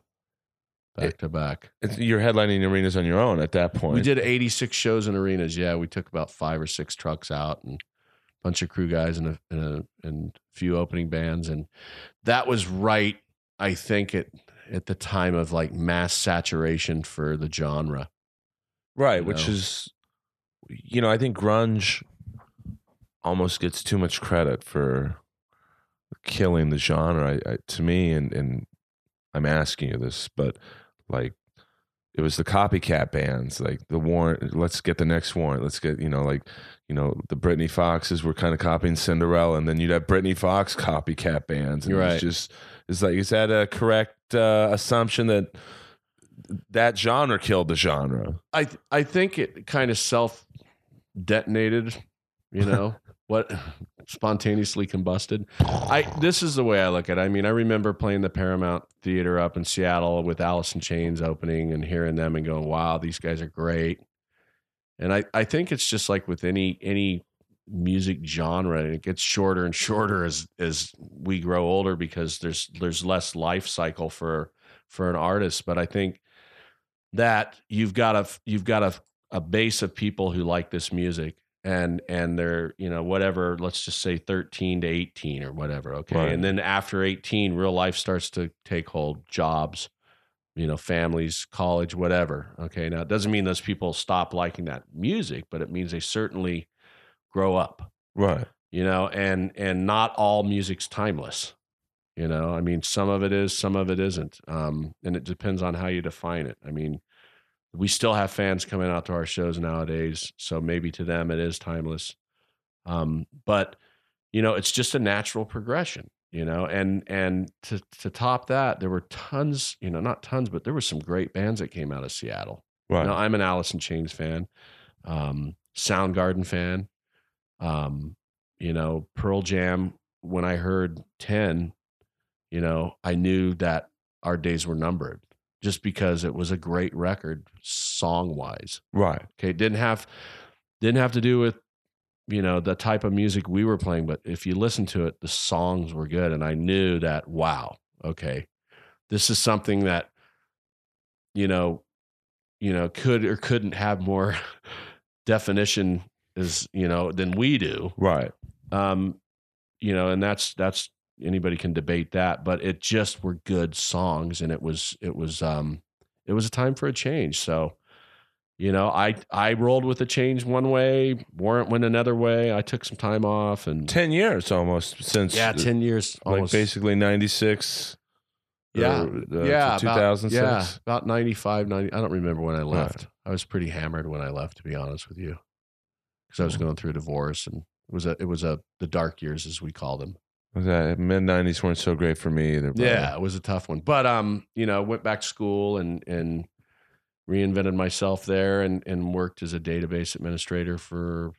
back it- to back. It's, you're headlining arenas on your own at that point. We did 86 shows in arenas. Yeah. We took about five or six trucks out and a bunch of crew guys and a, and a, and few opening bands. And that was right, I think, at, at the time of like mass saturation for the genre. right, you which know. is, you know, I think grunge almost gets too much credit for killing the genre. I, I, to me, and and I'm asking you this, but like. It was the copycat bands, like the warrant. Let's get the next warrant. Let's get you know, like you know, the Britny Foxes were kind of copying Cinderella, and then you'd have Britny Fox copycat bands. And You're It's right. just is like is that a correct uh, assumption that that genre killed the genre? I th- I think it kind of self detonated, you know, what spontaneously combusted. I this is the way I look at it. I mean, I remember playing the Paramount Theater up in Seattle with in Chains opening and hearing them and going, "Wow, these guys are great." And I I think it's just like with any any music genre, and it gets shorter and shorter as as we grow older because there's there's less life cycle for for an artist. But I think that you've got a you've got a a base of people who like this music and and they're you know whatever let's just say 13 to 18 or whatever okay? Right. and then after 18 real life starts to take hold jobs you know families college whatever okay? Now it doesn't mean those people stop liking that music but it means they certainly grow up. Right. you know and and not all music's timeless you know? I mean some of it is some of it isn't um and it depends on how you define it. I mean we still have fans coming out to our shows nowadays so maybe to them it is timeless um but you know it's just a natural progression you know and and to to top that there were tons you know not tons but there were some great bands that came out of seattle Right. now, I'm an Alice in Chains fan, um, Soundgarden fan. Um, you know, Pearl Jam. When I heard Ten, you know, I knew that our days were numbered, just because it was a great record, song wise. right. Okay, it didn't have didn't have to do with you know the type of music we were playing, but if you listen to it, the songs were good, and I knew that. Wow, okay, this is something that you know, you know, could or couldn't have more definition is you know than we do. Right. Um, you know, and that's that's anybody can debate that, but it just were good songs, and it was it was um it was a time for a change. So you know, I I rolled with the change one way, Warrant went another way. I took some time off and Ten years almost since yeah, ten years like almost. basically ninety six. Yeah. yeah, two about- thousand Yeah, about 95, 90. I don't remember when I Right. left. I was pretty hammered when I left, to be honest with you, because I was going through a divorce and it was a it was a the dark years as we call them. That mid nineties weren't so great for me either. Yeah, it was a tough one. But um, you know, went back to school and and reinvented myself there and and worked as a database administrator for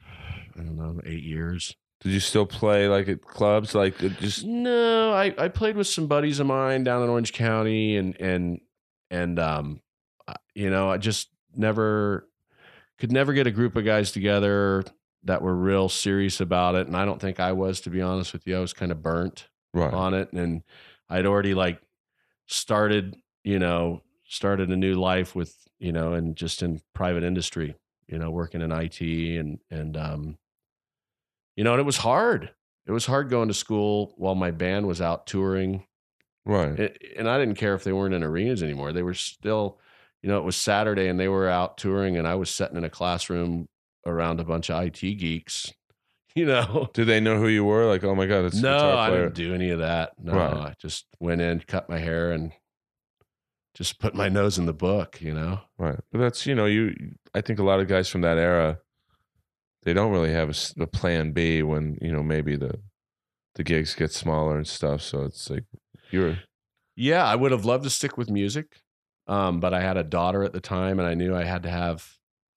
I don't know eight years. Did you still play like at clubs? Like just No, I I played with some buddies of mine down in Orange County and and and um, you know, I just never could never get a group of guys together that were real serious about it and I don't think I was to be honest with you. I was kind of burnt. right. on it and i'd already like started you know started a new life with you know and just in private industry you know working in it and and um you know and it was hard it was hard going to school while my band was out touring Right. it, and i didn't care if they weren't in arenas anymore they were still you know it was saturday and they were out touring and i was sitting in a classroom around a bunch of it geeks you know Did they know who you were? Like, oh my god, it's a no, I didn't do any of that. No, Right. I just went in, cut my hair, and just put my nose in the book. You know. Right. But that's you know you. I think a lot of guys from that era, they don't really have a plan B when you know maybe the the gigs get smaller and stuff. So it's like you're Yeah, I would have loved to stick with music, um, but I had a daughter at the time, and I knew I had to have,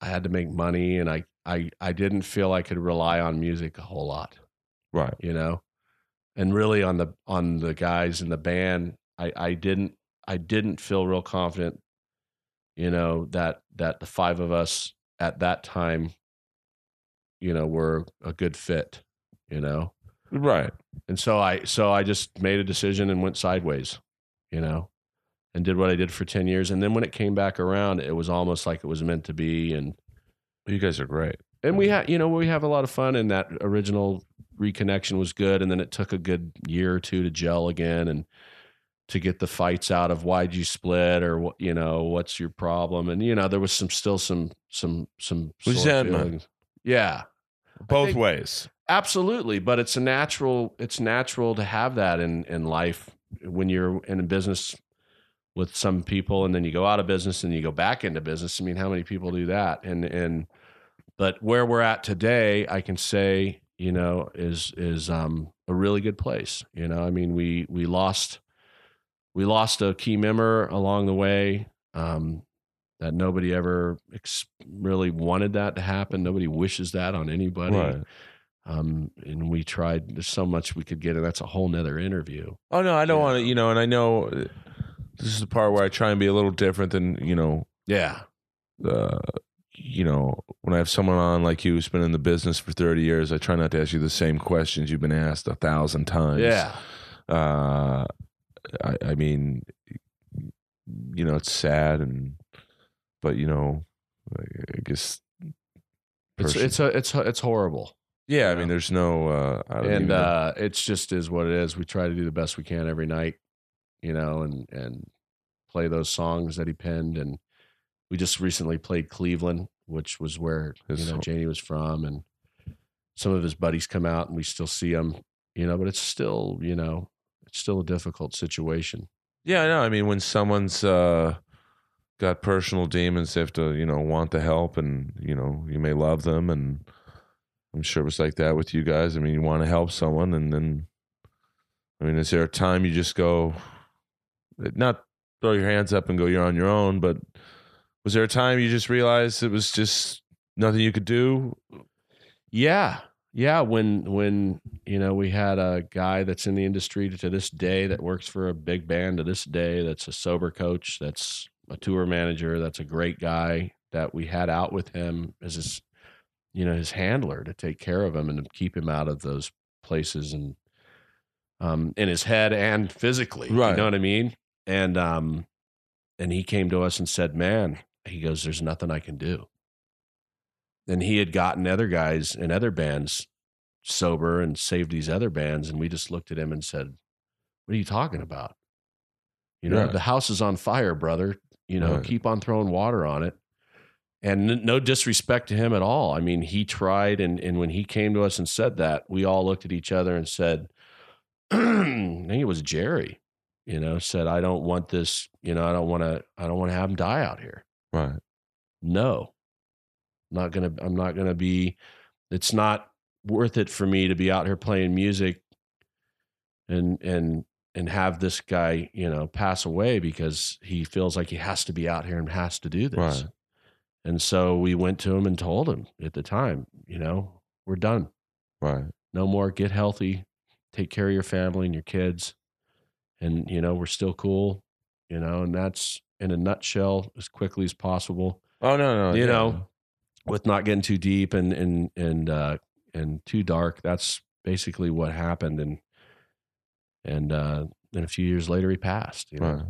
I had to make money, and I, I, I didn't feel I could rely on music a whole lot. right. You know, and really on the on the guys in the band, I, I didn't, I didn't feel real confident. You know that that the five of us at that time, you know, were a good fit. You know, Right. and so I so I just made a decision and went sideways, you know, and did what I did for 10 years and then when it came back around it was almost like it was meant to be and You guys are great. and we had you know we have a lot of fun and that original reconnection was good and then it took a good year or two to gel again and to get the fights out of why'd you split or what you know what's your problem and you know there was some still some some some Resentment. Uh, feelings. yeah Both think- ways. absolutely but it's a natural it's natural to have that in in life when you're in a business with some people and then you go out of business and you go back into business i mean how many people do that and and but where we're at today i can say you know is is um a really good place you know i mean we we lost we lost a key member along the way um that nobody ever ex- really wanted that to happen nobody wishes that on anybody Right. um, and we tried. There's so much we could get, and that's a whole nother interview. Oh no, I don't want to. You know, and I know uh, this is the part where I try and be a little different than you know. Yeah, Uh, you know, when I have someone on like you who's been in the business for thirty years, I try not to ask you the same questions you've been asked a thousand times. yeah, Uh, I, I mean, you know, it's sad, and but you know, I guess. it's person- it's a, it's it's horrible, yeah. I mean, there's no. Uh, I don't and uh, it's just is what it is. We try to do the best we can every night, you know, and and play those songs that he penned, and we just recently played Cleveland, which was where His you know Jani was from, and some of his buddies come out, and we still see them, you know, but it's still you know it's still a difficult situation. Yeah, I know. I mean, when someone's uh, got personal demons, they have to, you know, want the help, and you know, you may love them, and I'm sure it was like that with you guys. I mean, you want to help someone, and then, I mean, is there a time you just go, not throw your hands up and go, you're on your own, but was there a time you just realized it was just nothing you could do? Yeah. Yeah, when when you know we had a guy that's in the industry to this day that works for a big band to this day that's a sober coach, that's a tour manager, that's a great guy that we had out with him as his you know his handler to take care of him and to keep him out of those places and um in his head and physically. right. You know what I mean? And um and he came to us and said, "Man, he goes, there's nothing I can do." and he had gotten other guys in other bands sober and saved these other bands and we just looked at him and said what are you talking about you know Right. the house is on fire brother you know Right. keep on throwing water on it and n- no disrespect to him at all. I mean, he tried, and and when he came to us and said that, we all looked at each other and said, I think it was Jerry, you know, said, I don't want this, you know, I don't want to, I don't want to have him die out here. Right. No, I'm not gonna, I'm not gonna be. It's not worth it for me to be out here playing music and and and have this guy, you know, pass away because he feels like he has to be out here and has to do this. Right. And so we went to him and told him at the time, you know, we're done. Right. No more. Get healthy. Take care of your family and your kids. And, you know, we're still cool, you know, and that's in a nutshell as quickly as possible, Oh no, no. you yeah. know, with not getting too deep and, and, and, uh, and too dark. That's basically what happened. And, and, uh, then a few years later he passed, you know. Right.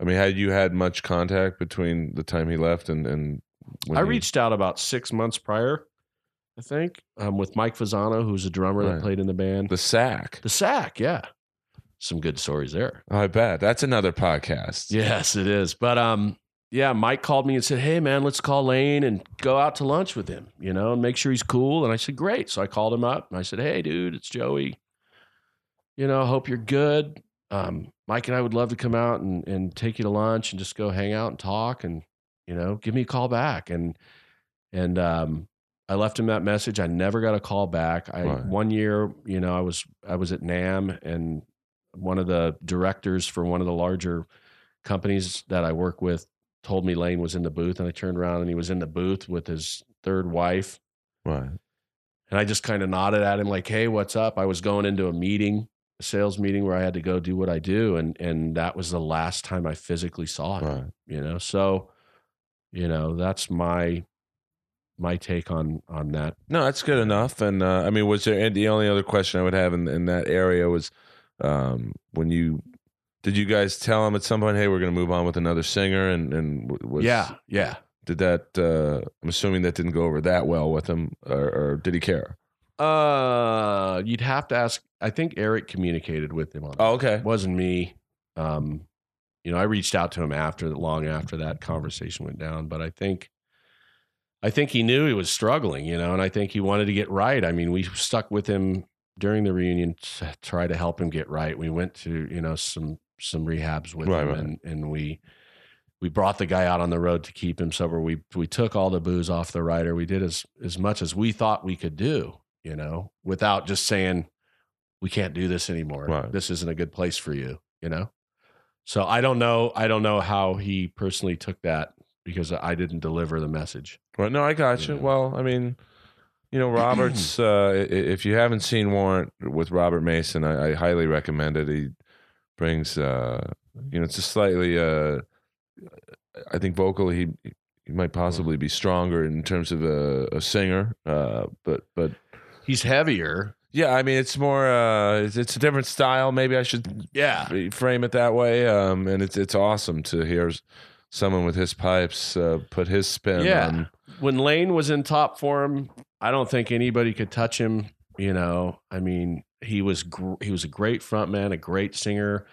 I mean, had you had much contact between the time he left and and when I you- reached out about six months prior, I think, um, with Mike Fasano, who's a drummer Right. that played in the band. the sack? The sack, yeah. Some good stories there. I bet that's another podcast. Yes, it is. But um, yeah, Mike called me and said, Hey man, let's call Lane and go out to lunch with him, you know, and make sure he's cool. And I said, Great. So I called him up and I said, Hey dude, it's Joey. You know, hope you're good. Um, Mike and I would love to come out and, and take you to lunch and just go hang out and talk and, you know, give me a call back. And and um I left him that message. I never got a call back. I Right. one year, you know, I was I was at NAMM and one of the directors for one of the larger companies that I work with told me Lane was in the booth and I turned around and he was in the booth with his third wife Right. and I just kind of nodded at him like, "Hey, what's up?" I was going into a meeting, a sales meeting where I had to go do what I do and and that was the last time I physically saw him, Right. you know. So, you know, that's my my take on on that. No, that's good enough. And uh, I mean, was there and the only other question I would have in, in that area was um, when you did you guys tell him at some point, hey, we're going to move on with another singer, and and was yeah, yeah. did that? Uh, I'm assuming that didn't go over that well with him, or, or did he care? Uh, you'd have to ask. I think Eric communicated with him on. Oh, okay. It wasn't me. Um, you know, I reached out to him after long after that conversation went down, but I think, I think he knew he was struggling. You know, and I think he wanted to get right. I mean, we stuck with him during the reunion to try to help him get right. We went to you know some some rehabs with Right, him, right. and and we we brought the guy out on the road to keep him sober. We we took all the booze off the rider. We did as as much as we thought we could do, you know, without just saying we can't do this anymore. Right. This isn't a good place for you, you know. So I don't know. I don't know how he personally took that because I didn't deliver the message. Well, no, I got you. Yeah. Well, I mean, you know, Robert's. uh, if you haven't seen Warrant with Robert Mason, I, I highly recommend it. He brings, uh, you know, it's a slightly. Uh, I think vocally he he might possibly be stronger in terms of a, a singer, uh, but but He's heavier. yeah, I mean, it's more. Uh, it's, it's a different style. Maybe I should Yeah. frame it that way. Um, and it's it's awesome to hear someone with his pipes uh, put his spin Yeah. on. When Lane was in top form, I don't think anybody could touch him. You know, I mean, he was gr- he was a great frontman, a great singer.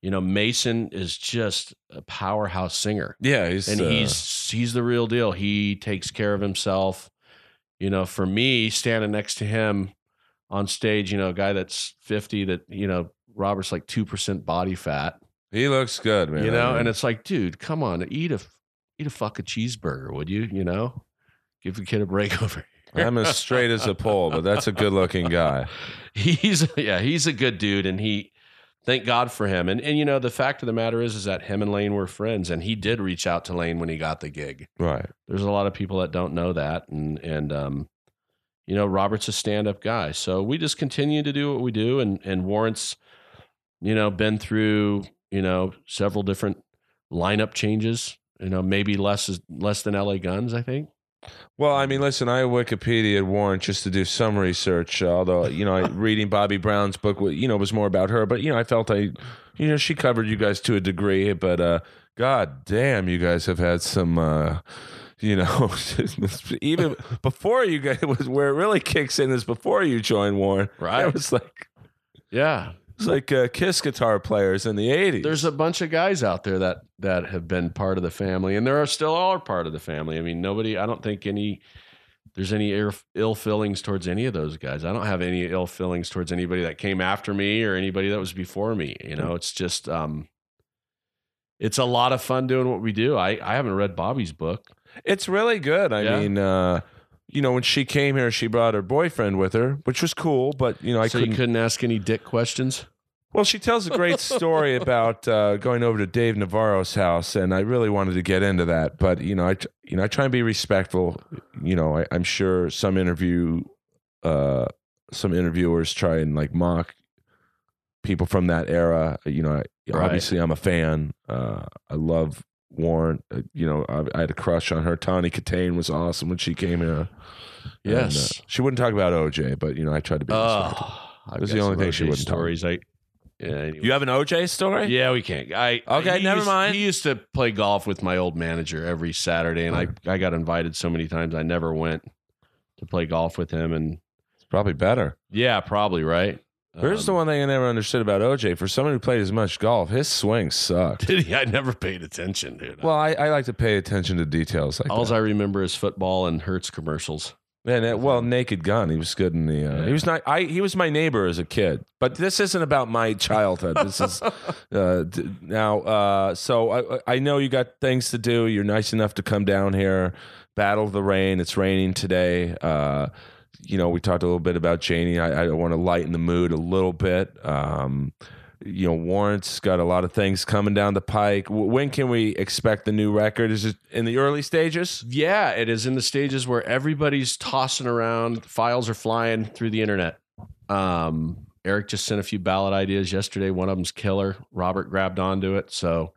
You know, Mason is just a powerhouse singer. Yeah, he's and uh, he's he's the real deal. He takes care of himself. You know, for me, standing next to him on stage, you know, a guy that's fifty, that you know, Robert's like two percent body fat. He looks good, man. you know, and it's like, dude, come on, eat a eat a fucking cheeseburger, would you? You know, give the kid a break over. I'm as straight as a pole, but that's a good looking guy. he's yeah, he's a good dude, and he thank God for him. And and you know, the fact of the matter is, is that him and Lane were friends, and he did reach out to Lane when he got the gig. Right. there's a lot of people that don't know that and and um you know robert's a stand-up guy so we just continue to do what we do and and warrant's you know been through you know several different lineup changes you know maybe less is less than la guns i think Well, I mean, listen, I Wikipedia Warrant just to do some research. Although, you know, I, reading Bobbie Brown's book, you know, was more about her. But you know, I felt I, you know, she covered you guys to a degree. But uh, God damn, you guys have had some. Uh, you know, even before you guys was where it really kicks in is before you join Warrant. Right. It was like yeah It's like uh, Kiss guitar players in the '80s. There's a bunch of guys out there that that have been part of the family, and there are still are part of the family. I mean, nobody. I don't think any. There's any ill, ill feelings towards any of those guys. I don't have any ill feelings towards anybody that came after me or anybody that was before me. You know, it's just um, it's a lot of fun doing what we do. I I haven't read Bobbie's book. It's really good. I Yeah. mean, uh, you know, when she came here, she brought her boyfriend with her, which was cool. But you know, I so couldn't. you couldn't ask any dick questions. Well, she tells a great story about uh, going over to Dave Navarro's house, and I really wanted to get into that. But you know, I you know I try and be respectful. You know, I, I'm sure some interview, uh, some interviewers try and like mock people from that era. You know, I, Right. obviously I'm a fan. Uh, I love Warrant. Uh, you know, I, I had a crush on her. Tawny Kitaen was awesome when she came here. And, uh, Yes. she wouldn't talk about OJ, but you know, I tried to be respectful. Oh, I've the only thing she wouldn't stories. I yeah. Anyway. You have an OJ story? Yeah, we can't. I Okay, never used- mind. He used to play golf with my old manager every Saturday, and I I got invited so many times I never went to play golf with him. And It's probably better. yeah, probably right. Here's the Um, one thing I never understood about OJ. For someone who played as much golf, his swing sucked. Did he? I never paid attention, dude. Well, I, I like to pay attention to details like all. I remember is football and Hertz commercials. And uh, well, Naked Gun, he was good in the. Uh, He was not. I he was my neighbor as a kid, but this isn't about my childhood. This is uh, d- now. Uh, so I I know you got things to do. You're nice enough to come down here, battle the rain. It's raining today. Uh, you know, we talked a little bit about Jani. I, I want to lighten the mood a little bit. Um, you know, Warrant's got a lot of things coming down the pike. When can we expect the new record? Is it in the early stages? Yeah, it is in the stages where everybody's tossing around, files are flying through the internet. Um, Eric just sent a few ballot ideas yesterday. One of them's killer. Robert grabbed onto it, so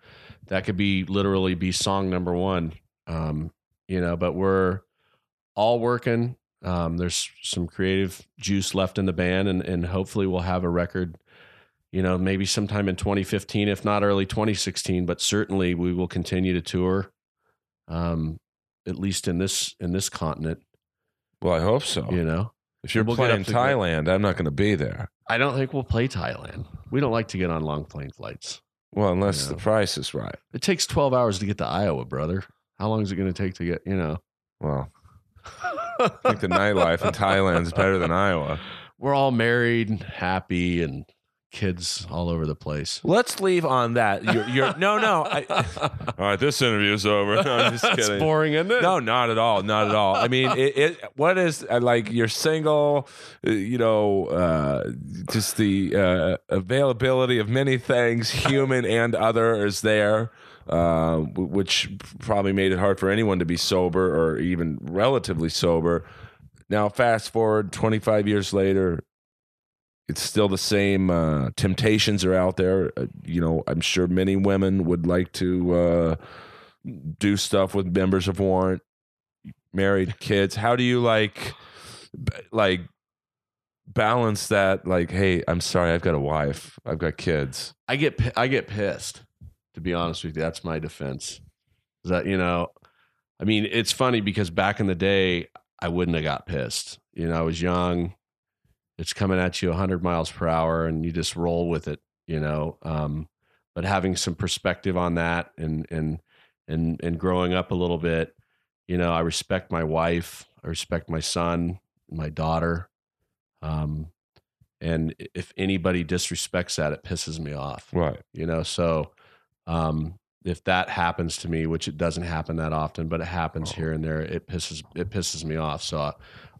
that could be literally be song number one. Um, you know, but we're all working. Um, there's some creative juice left in the band, and and hopefully we'll have a record. You know, maybe sometime in 2015, if not early 2016, but certainly we will continue to tour. Um, at least in this in this continent, Well, I hope so. you know. If you're We'll playing Thailand, I'm not going to be there. I don't think we'll play Thailand. We don't like to get on long plane flights. Well, unless Yeah. the price is right. It takes 12 hours to get to Iowa, brother. How long is it going to take to get, you know? Well, I think the nightlife in Thailand is better than Iowa. We're all married and happy and kids all over the place. Let's leave on that. You're, you're no, no. I, all right, this interview's over. No, I'm just That's kidding. boring, isn't it? No, not at all. Not at all. I mean, it. it what is uh, like? You're single. uh, You know, uh, just the uh, availability of many things, human and other, is there, uh, which probably made it hard for anyone to be sober or even relatively sober. Now, fast forward 25 years later, it's still the same. Uh, temptations are out there. Uh, you know, I'm sure many women would like to uh, do stuff with members of Warrant, married kids. How do you like, like, balance that? Like, hey, I'm sorry, I've got a wife, I've got kids. I get I get pissed. To be honest with you, that's my defense. Is that you know, I mean, it's funny because back in the day, I wouldn't have got pissed. You know, I was young. It's coming at you 100 miles per hour, and you just roll with it. You know, um, but having some perspective on that, and and and and growing up a little bit, you know, I respect my wife. I respect my son, my daughter. Um, and if anybody disrespects that, it pisses me off Right. you know so um if that happens to me which it doesn't happen that often but it happens Oh. here and there it pisses it pisses me off. So I,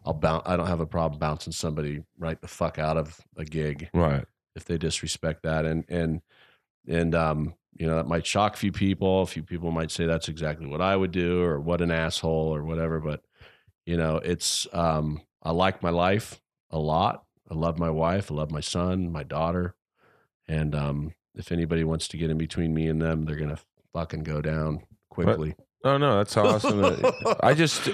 i'll bounce i don't have a problem bouncing somebody right the fuck out of a gig Right. if they disrespect that. And and and um you know that might shock a few people. A few people might say that's exactly what i would do or what an asshole or whatever but you know it's um i like my life a lot. I love my wife. I love my son my daughter. And um if anybody wants to get in between me and them they're gonna fucking go down quickly Oh no, that's awesome. I just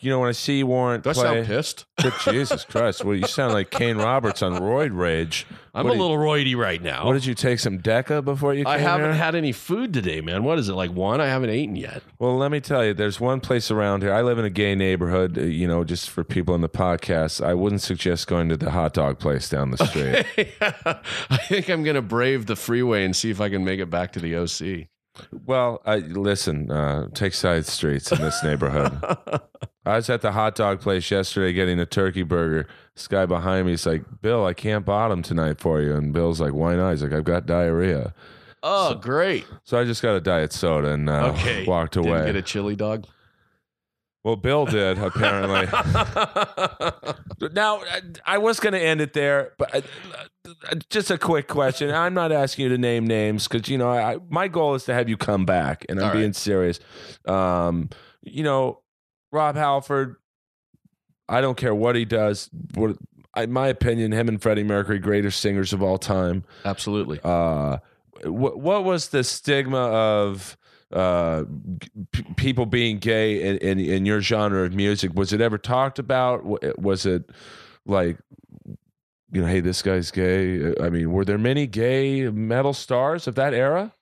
you know, when I see Warrant Do I play, sound pissed? Good Jesus Christ! Well, you sound like Kane Roberts on Roid Rage. I'm What a did- little roidy right now. What did you take some Deca before you came I haven't here? had any food today, man. What is it like one? I haven't eaten yet. Well, let me tell you, there's one place around here. I live in a gay neighborhood. uh, You know, just for people in the podcast, I wouldn't suggest going to the hot dog place down the street. I think I'm gonna brave the freeway and see if I can make it back to the OC. Well, I, listen, uh, take side streets in this neighborhood. I was at the hot dog place yesterday getting a turkey burger. This guy behind me is like, Bill, I can't bottom tonight for you. And Bill's like, why not? He's like, I've got diarrhea. oh, great. So I just got a diet soda and uh, Okay. walked Didn't away. get a chili dog. Well, Bill did, apparently. Now, I- I was going to end it there, but uh, uh, just a quick question. I'm not asking you to name names because you know I, my goal is to have you come back, and I'm All right. being serious. Um, you know, Rob Halford. I don't care what he does. What, in my opinion, him and Freddie Mercury, greatest singers of all time. Absolutely. Uh, what what was the stigma of uh, p- people being gay in, in in your genre of music? Was it ever talked about? Was it like you know, hey, this guy's gay? I mean, were there many gay metal stars of that era?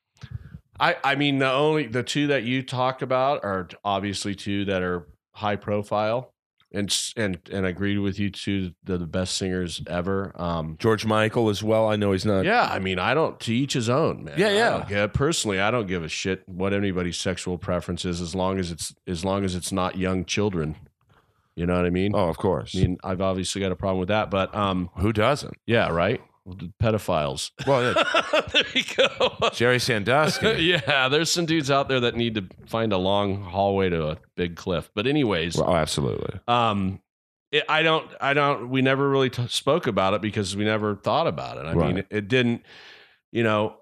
I, I mean, the only the two that you talked about are obviously two that are high profile, and and and I agreed with you too. They're the best singers ever. Um, George Michael as well. I know he's not. yeah, I mean, I don't to each his own, man. Yeah, yeah. don't personally, I don't give a shit what anybody's sexual preference is, as long as it's as long as it's not young children. You know what I mean? Oh, of course. I mean, I've obviously got a problem with that, but um, Who doesn't? yeah, right. Pedophiles. Well, yeah, there you go. Jerry Sandusky. yeah, there's some dudes out there that need to find a long hallway to a big cliff. But anyways, oh, absolutely. um, it, I don't, I don't. We never really t- spoke about it because we never thought about it. I mean, Right. it, it didn't. You know,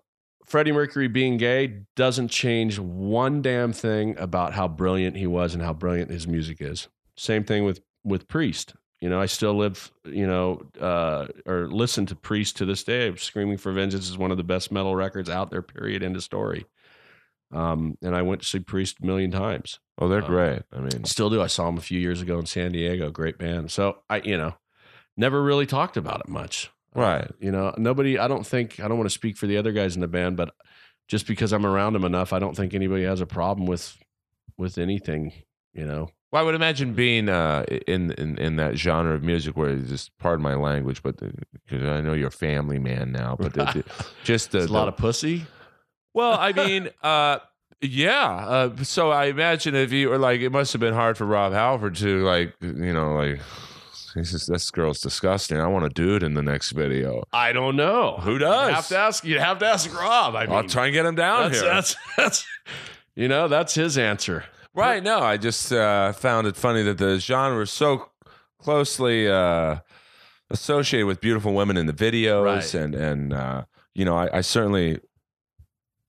Freddie Mercury being gay doesn't change one damn thing about how brilliant he was and how brilliant his music is. Same thing with with Priest. You know, I still live, you know, uh, or listen to Priest to this day. Screaming for Vengeance is one of the best metal records out there. Period. End of story. Um, and I went to see Priest a million times. Oh, they're Uh, great. I mean, Still do. I saw them a few years ago in San Diego. Great band. So I, you know, never really talked about it much. Right. You know, nobody. I don't think. I don't want to speak for the other guys in the band, but just because I'm around them enough, I don't think anybody has a problem with with anything. You know. Well, I would imagine being uh, in, in in that genre of music where it's just pardon my language, but because I know you're a family man now, but the, the- just the, a lot of pussy. well, I mean, uh, yeah. Uh, so I imagine if you were like, it must have been hard for Rob Halford to like, you know, like. He says, "This girl's disgusting. I want a dude in the next video. I don't know. Who does? You have to ask. You have to ask Rob. I mean, I'll try and get him down that's, here. that's that's you know that's his answer. Right. No, I just uh, found it funny that the genre is so closely uh, associated with beautiful women in the videos, Right. and and uh, you know, I, I certainly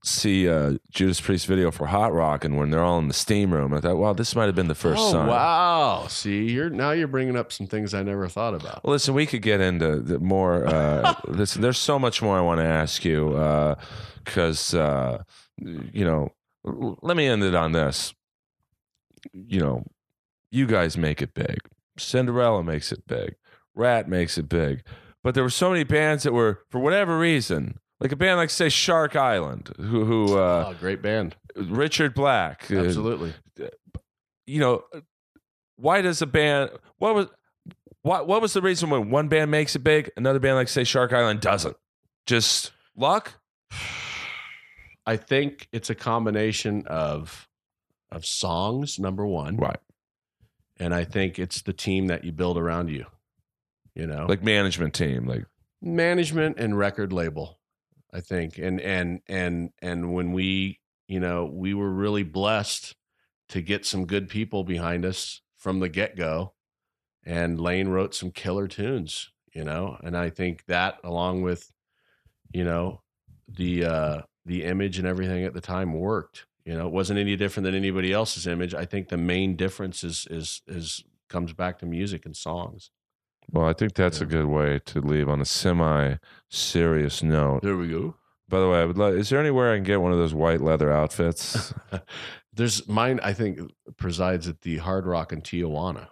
see uh, Judas Priest video for Hot Rock, and when they're all in the steam room, I thought, wow, this might have been the first oh sign. wow! See, you're now you're bringing up some things I never thought about. Well, listen, we could get into the more. Uh, listen, there's so much more I want to ask you because uh, you know. l- Let me end it on this. You know, you guys make it big. Cinderella makes it big. Ratt makes it big. But there were so many bands that were, for whatever reason, like a band like say Shark Island, who, who uh, oh, great band! Richard Black, uh, Absolutely. you know, why does a band what was what what was the reason when one band makes it big, another band like say Shark Island doesn't? Just luck? I think it's a combination of of songs, number one, Right. and I think it's the team that you build around you. You know, Like management team, like management and record label. I think, and and and and when we, you know, we were really blessed to get some good people behind us from the get go, and Lane wrote some killer tunes. You know, and I think that along with, you know, the uh the image and everything at the time worked. You know, it wasn't any different than anybody else's image. I think the main difference is is is comes back to music and songs. well, I think that's a good way to leave on a semi serious note. There we go. By the way, I would love is there anywhere I can get one of those white leather outfits? There's mine. I think presides at the Hard Rock in Tijuana,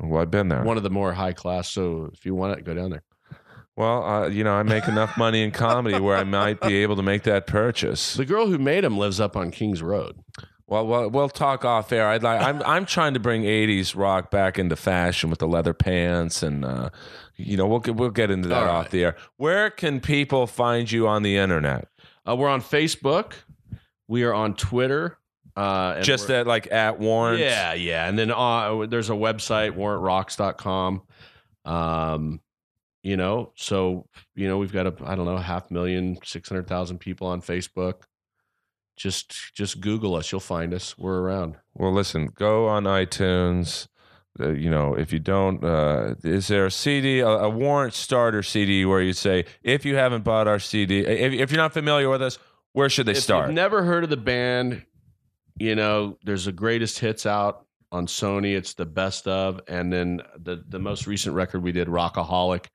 Well, I've been there. one of the more high class. So if you want it, go down there. Well, uh, you know, I make enough money in comedy where I might be able to make that purchase. The girl who made him lives up on Kings Road. Well, well, we'll talk off air. I'd like. I'm I'm trying to bring '80s rock back into fashion with the leather pants, and uh, you know, we'll get- we'll get into that All off right. the air. Where can people find you on the internet? Uh, we're on Facebook. We are on Twitter. Uh, and Just we're- at like at Warrant. Yeah, yeah. And then uh, there's a website, warrantrocks.com. Um, you know, so, you know, we've got a, I don't know, half million, 600,000 people on Facebook. Just, just Google us. You'll find us. We're around. Well, listen, go on iTunes. Uh, you know, if you don't, uh, is there a CD, a, a Warrant starter CD where you say, if you haven't bought our CD, if, if you're not familiar with us, where should they if start? you've never heard of the band, you know, there's a greatest hits out on Sony. It's the best of, and then the the most recent record we did, Rockaholic,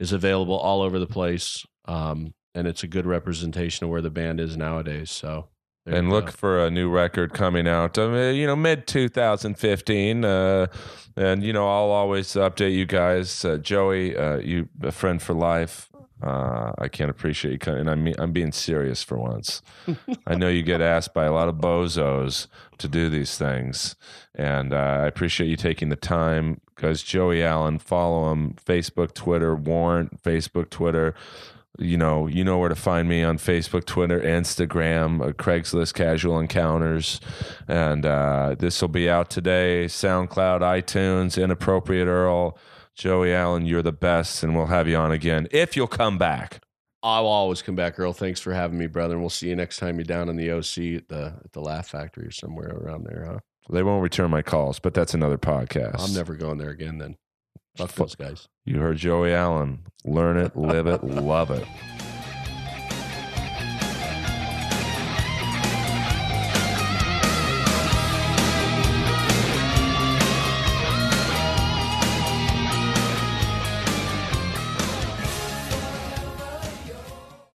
is available all over the place. Um, and it's a good representation of where the band is nowadays. So, and look go. for a new record coming out, um, uh, you know, mid 2015. Uh, and, you know, I'll always update you guys. Uh, Joey, uh, you a friend for life. Uh, I can't appreciate you. And I'm, I'm being serious for once. I know you get asked by a lot of bozos to do these things. And uh, I appreciate you taking the time because Joey Allen, follow him Facebook, Twitter, Warrant, Facebook, Twitter you know, you know where to find me on Facebook, Twitter, Instagram, uh, Craigslist Casual Encounters, and uh, this will be out today. SoundCloud, iTunes, Inappropriate Earl, Joey Allen, you're the best, and we'll have you on again if you'll come back. I'll always come back, Earl. Thanks for having me, brother. And we'll see you next time you're down in the OC at the at the Laugh Factory or somewhere around there, huh? They won't return my calls, but that's another podcast. I'm never going there again. Then, fuck those guys. You heard Joey Allen. Learn it, live it, love it.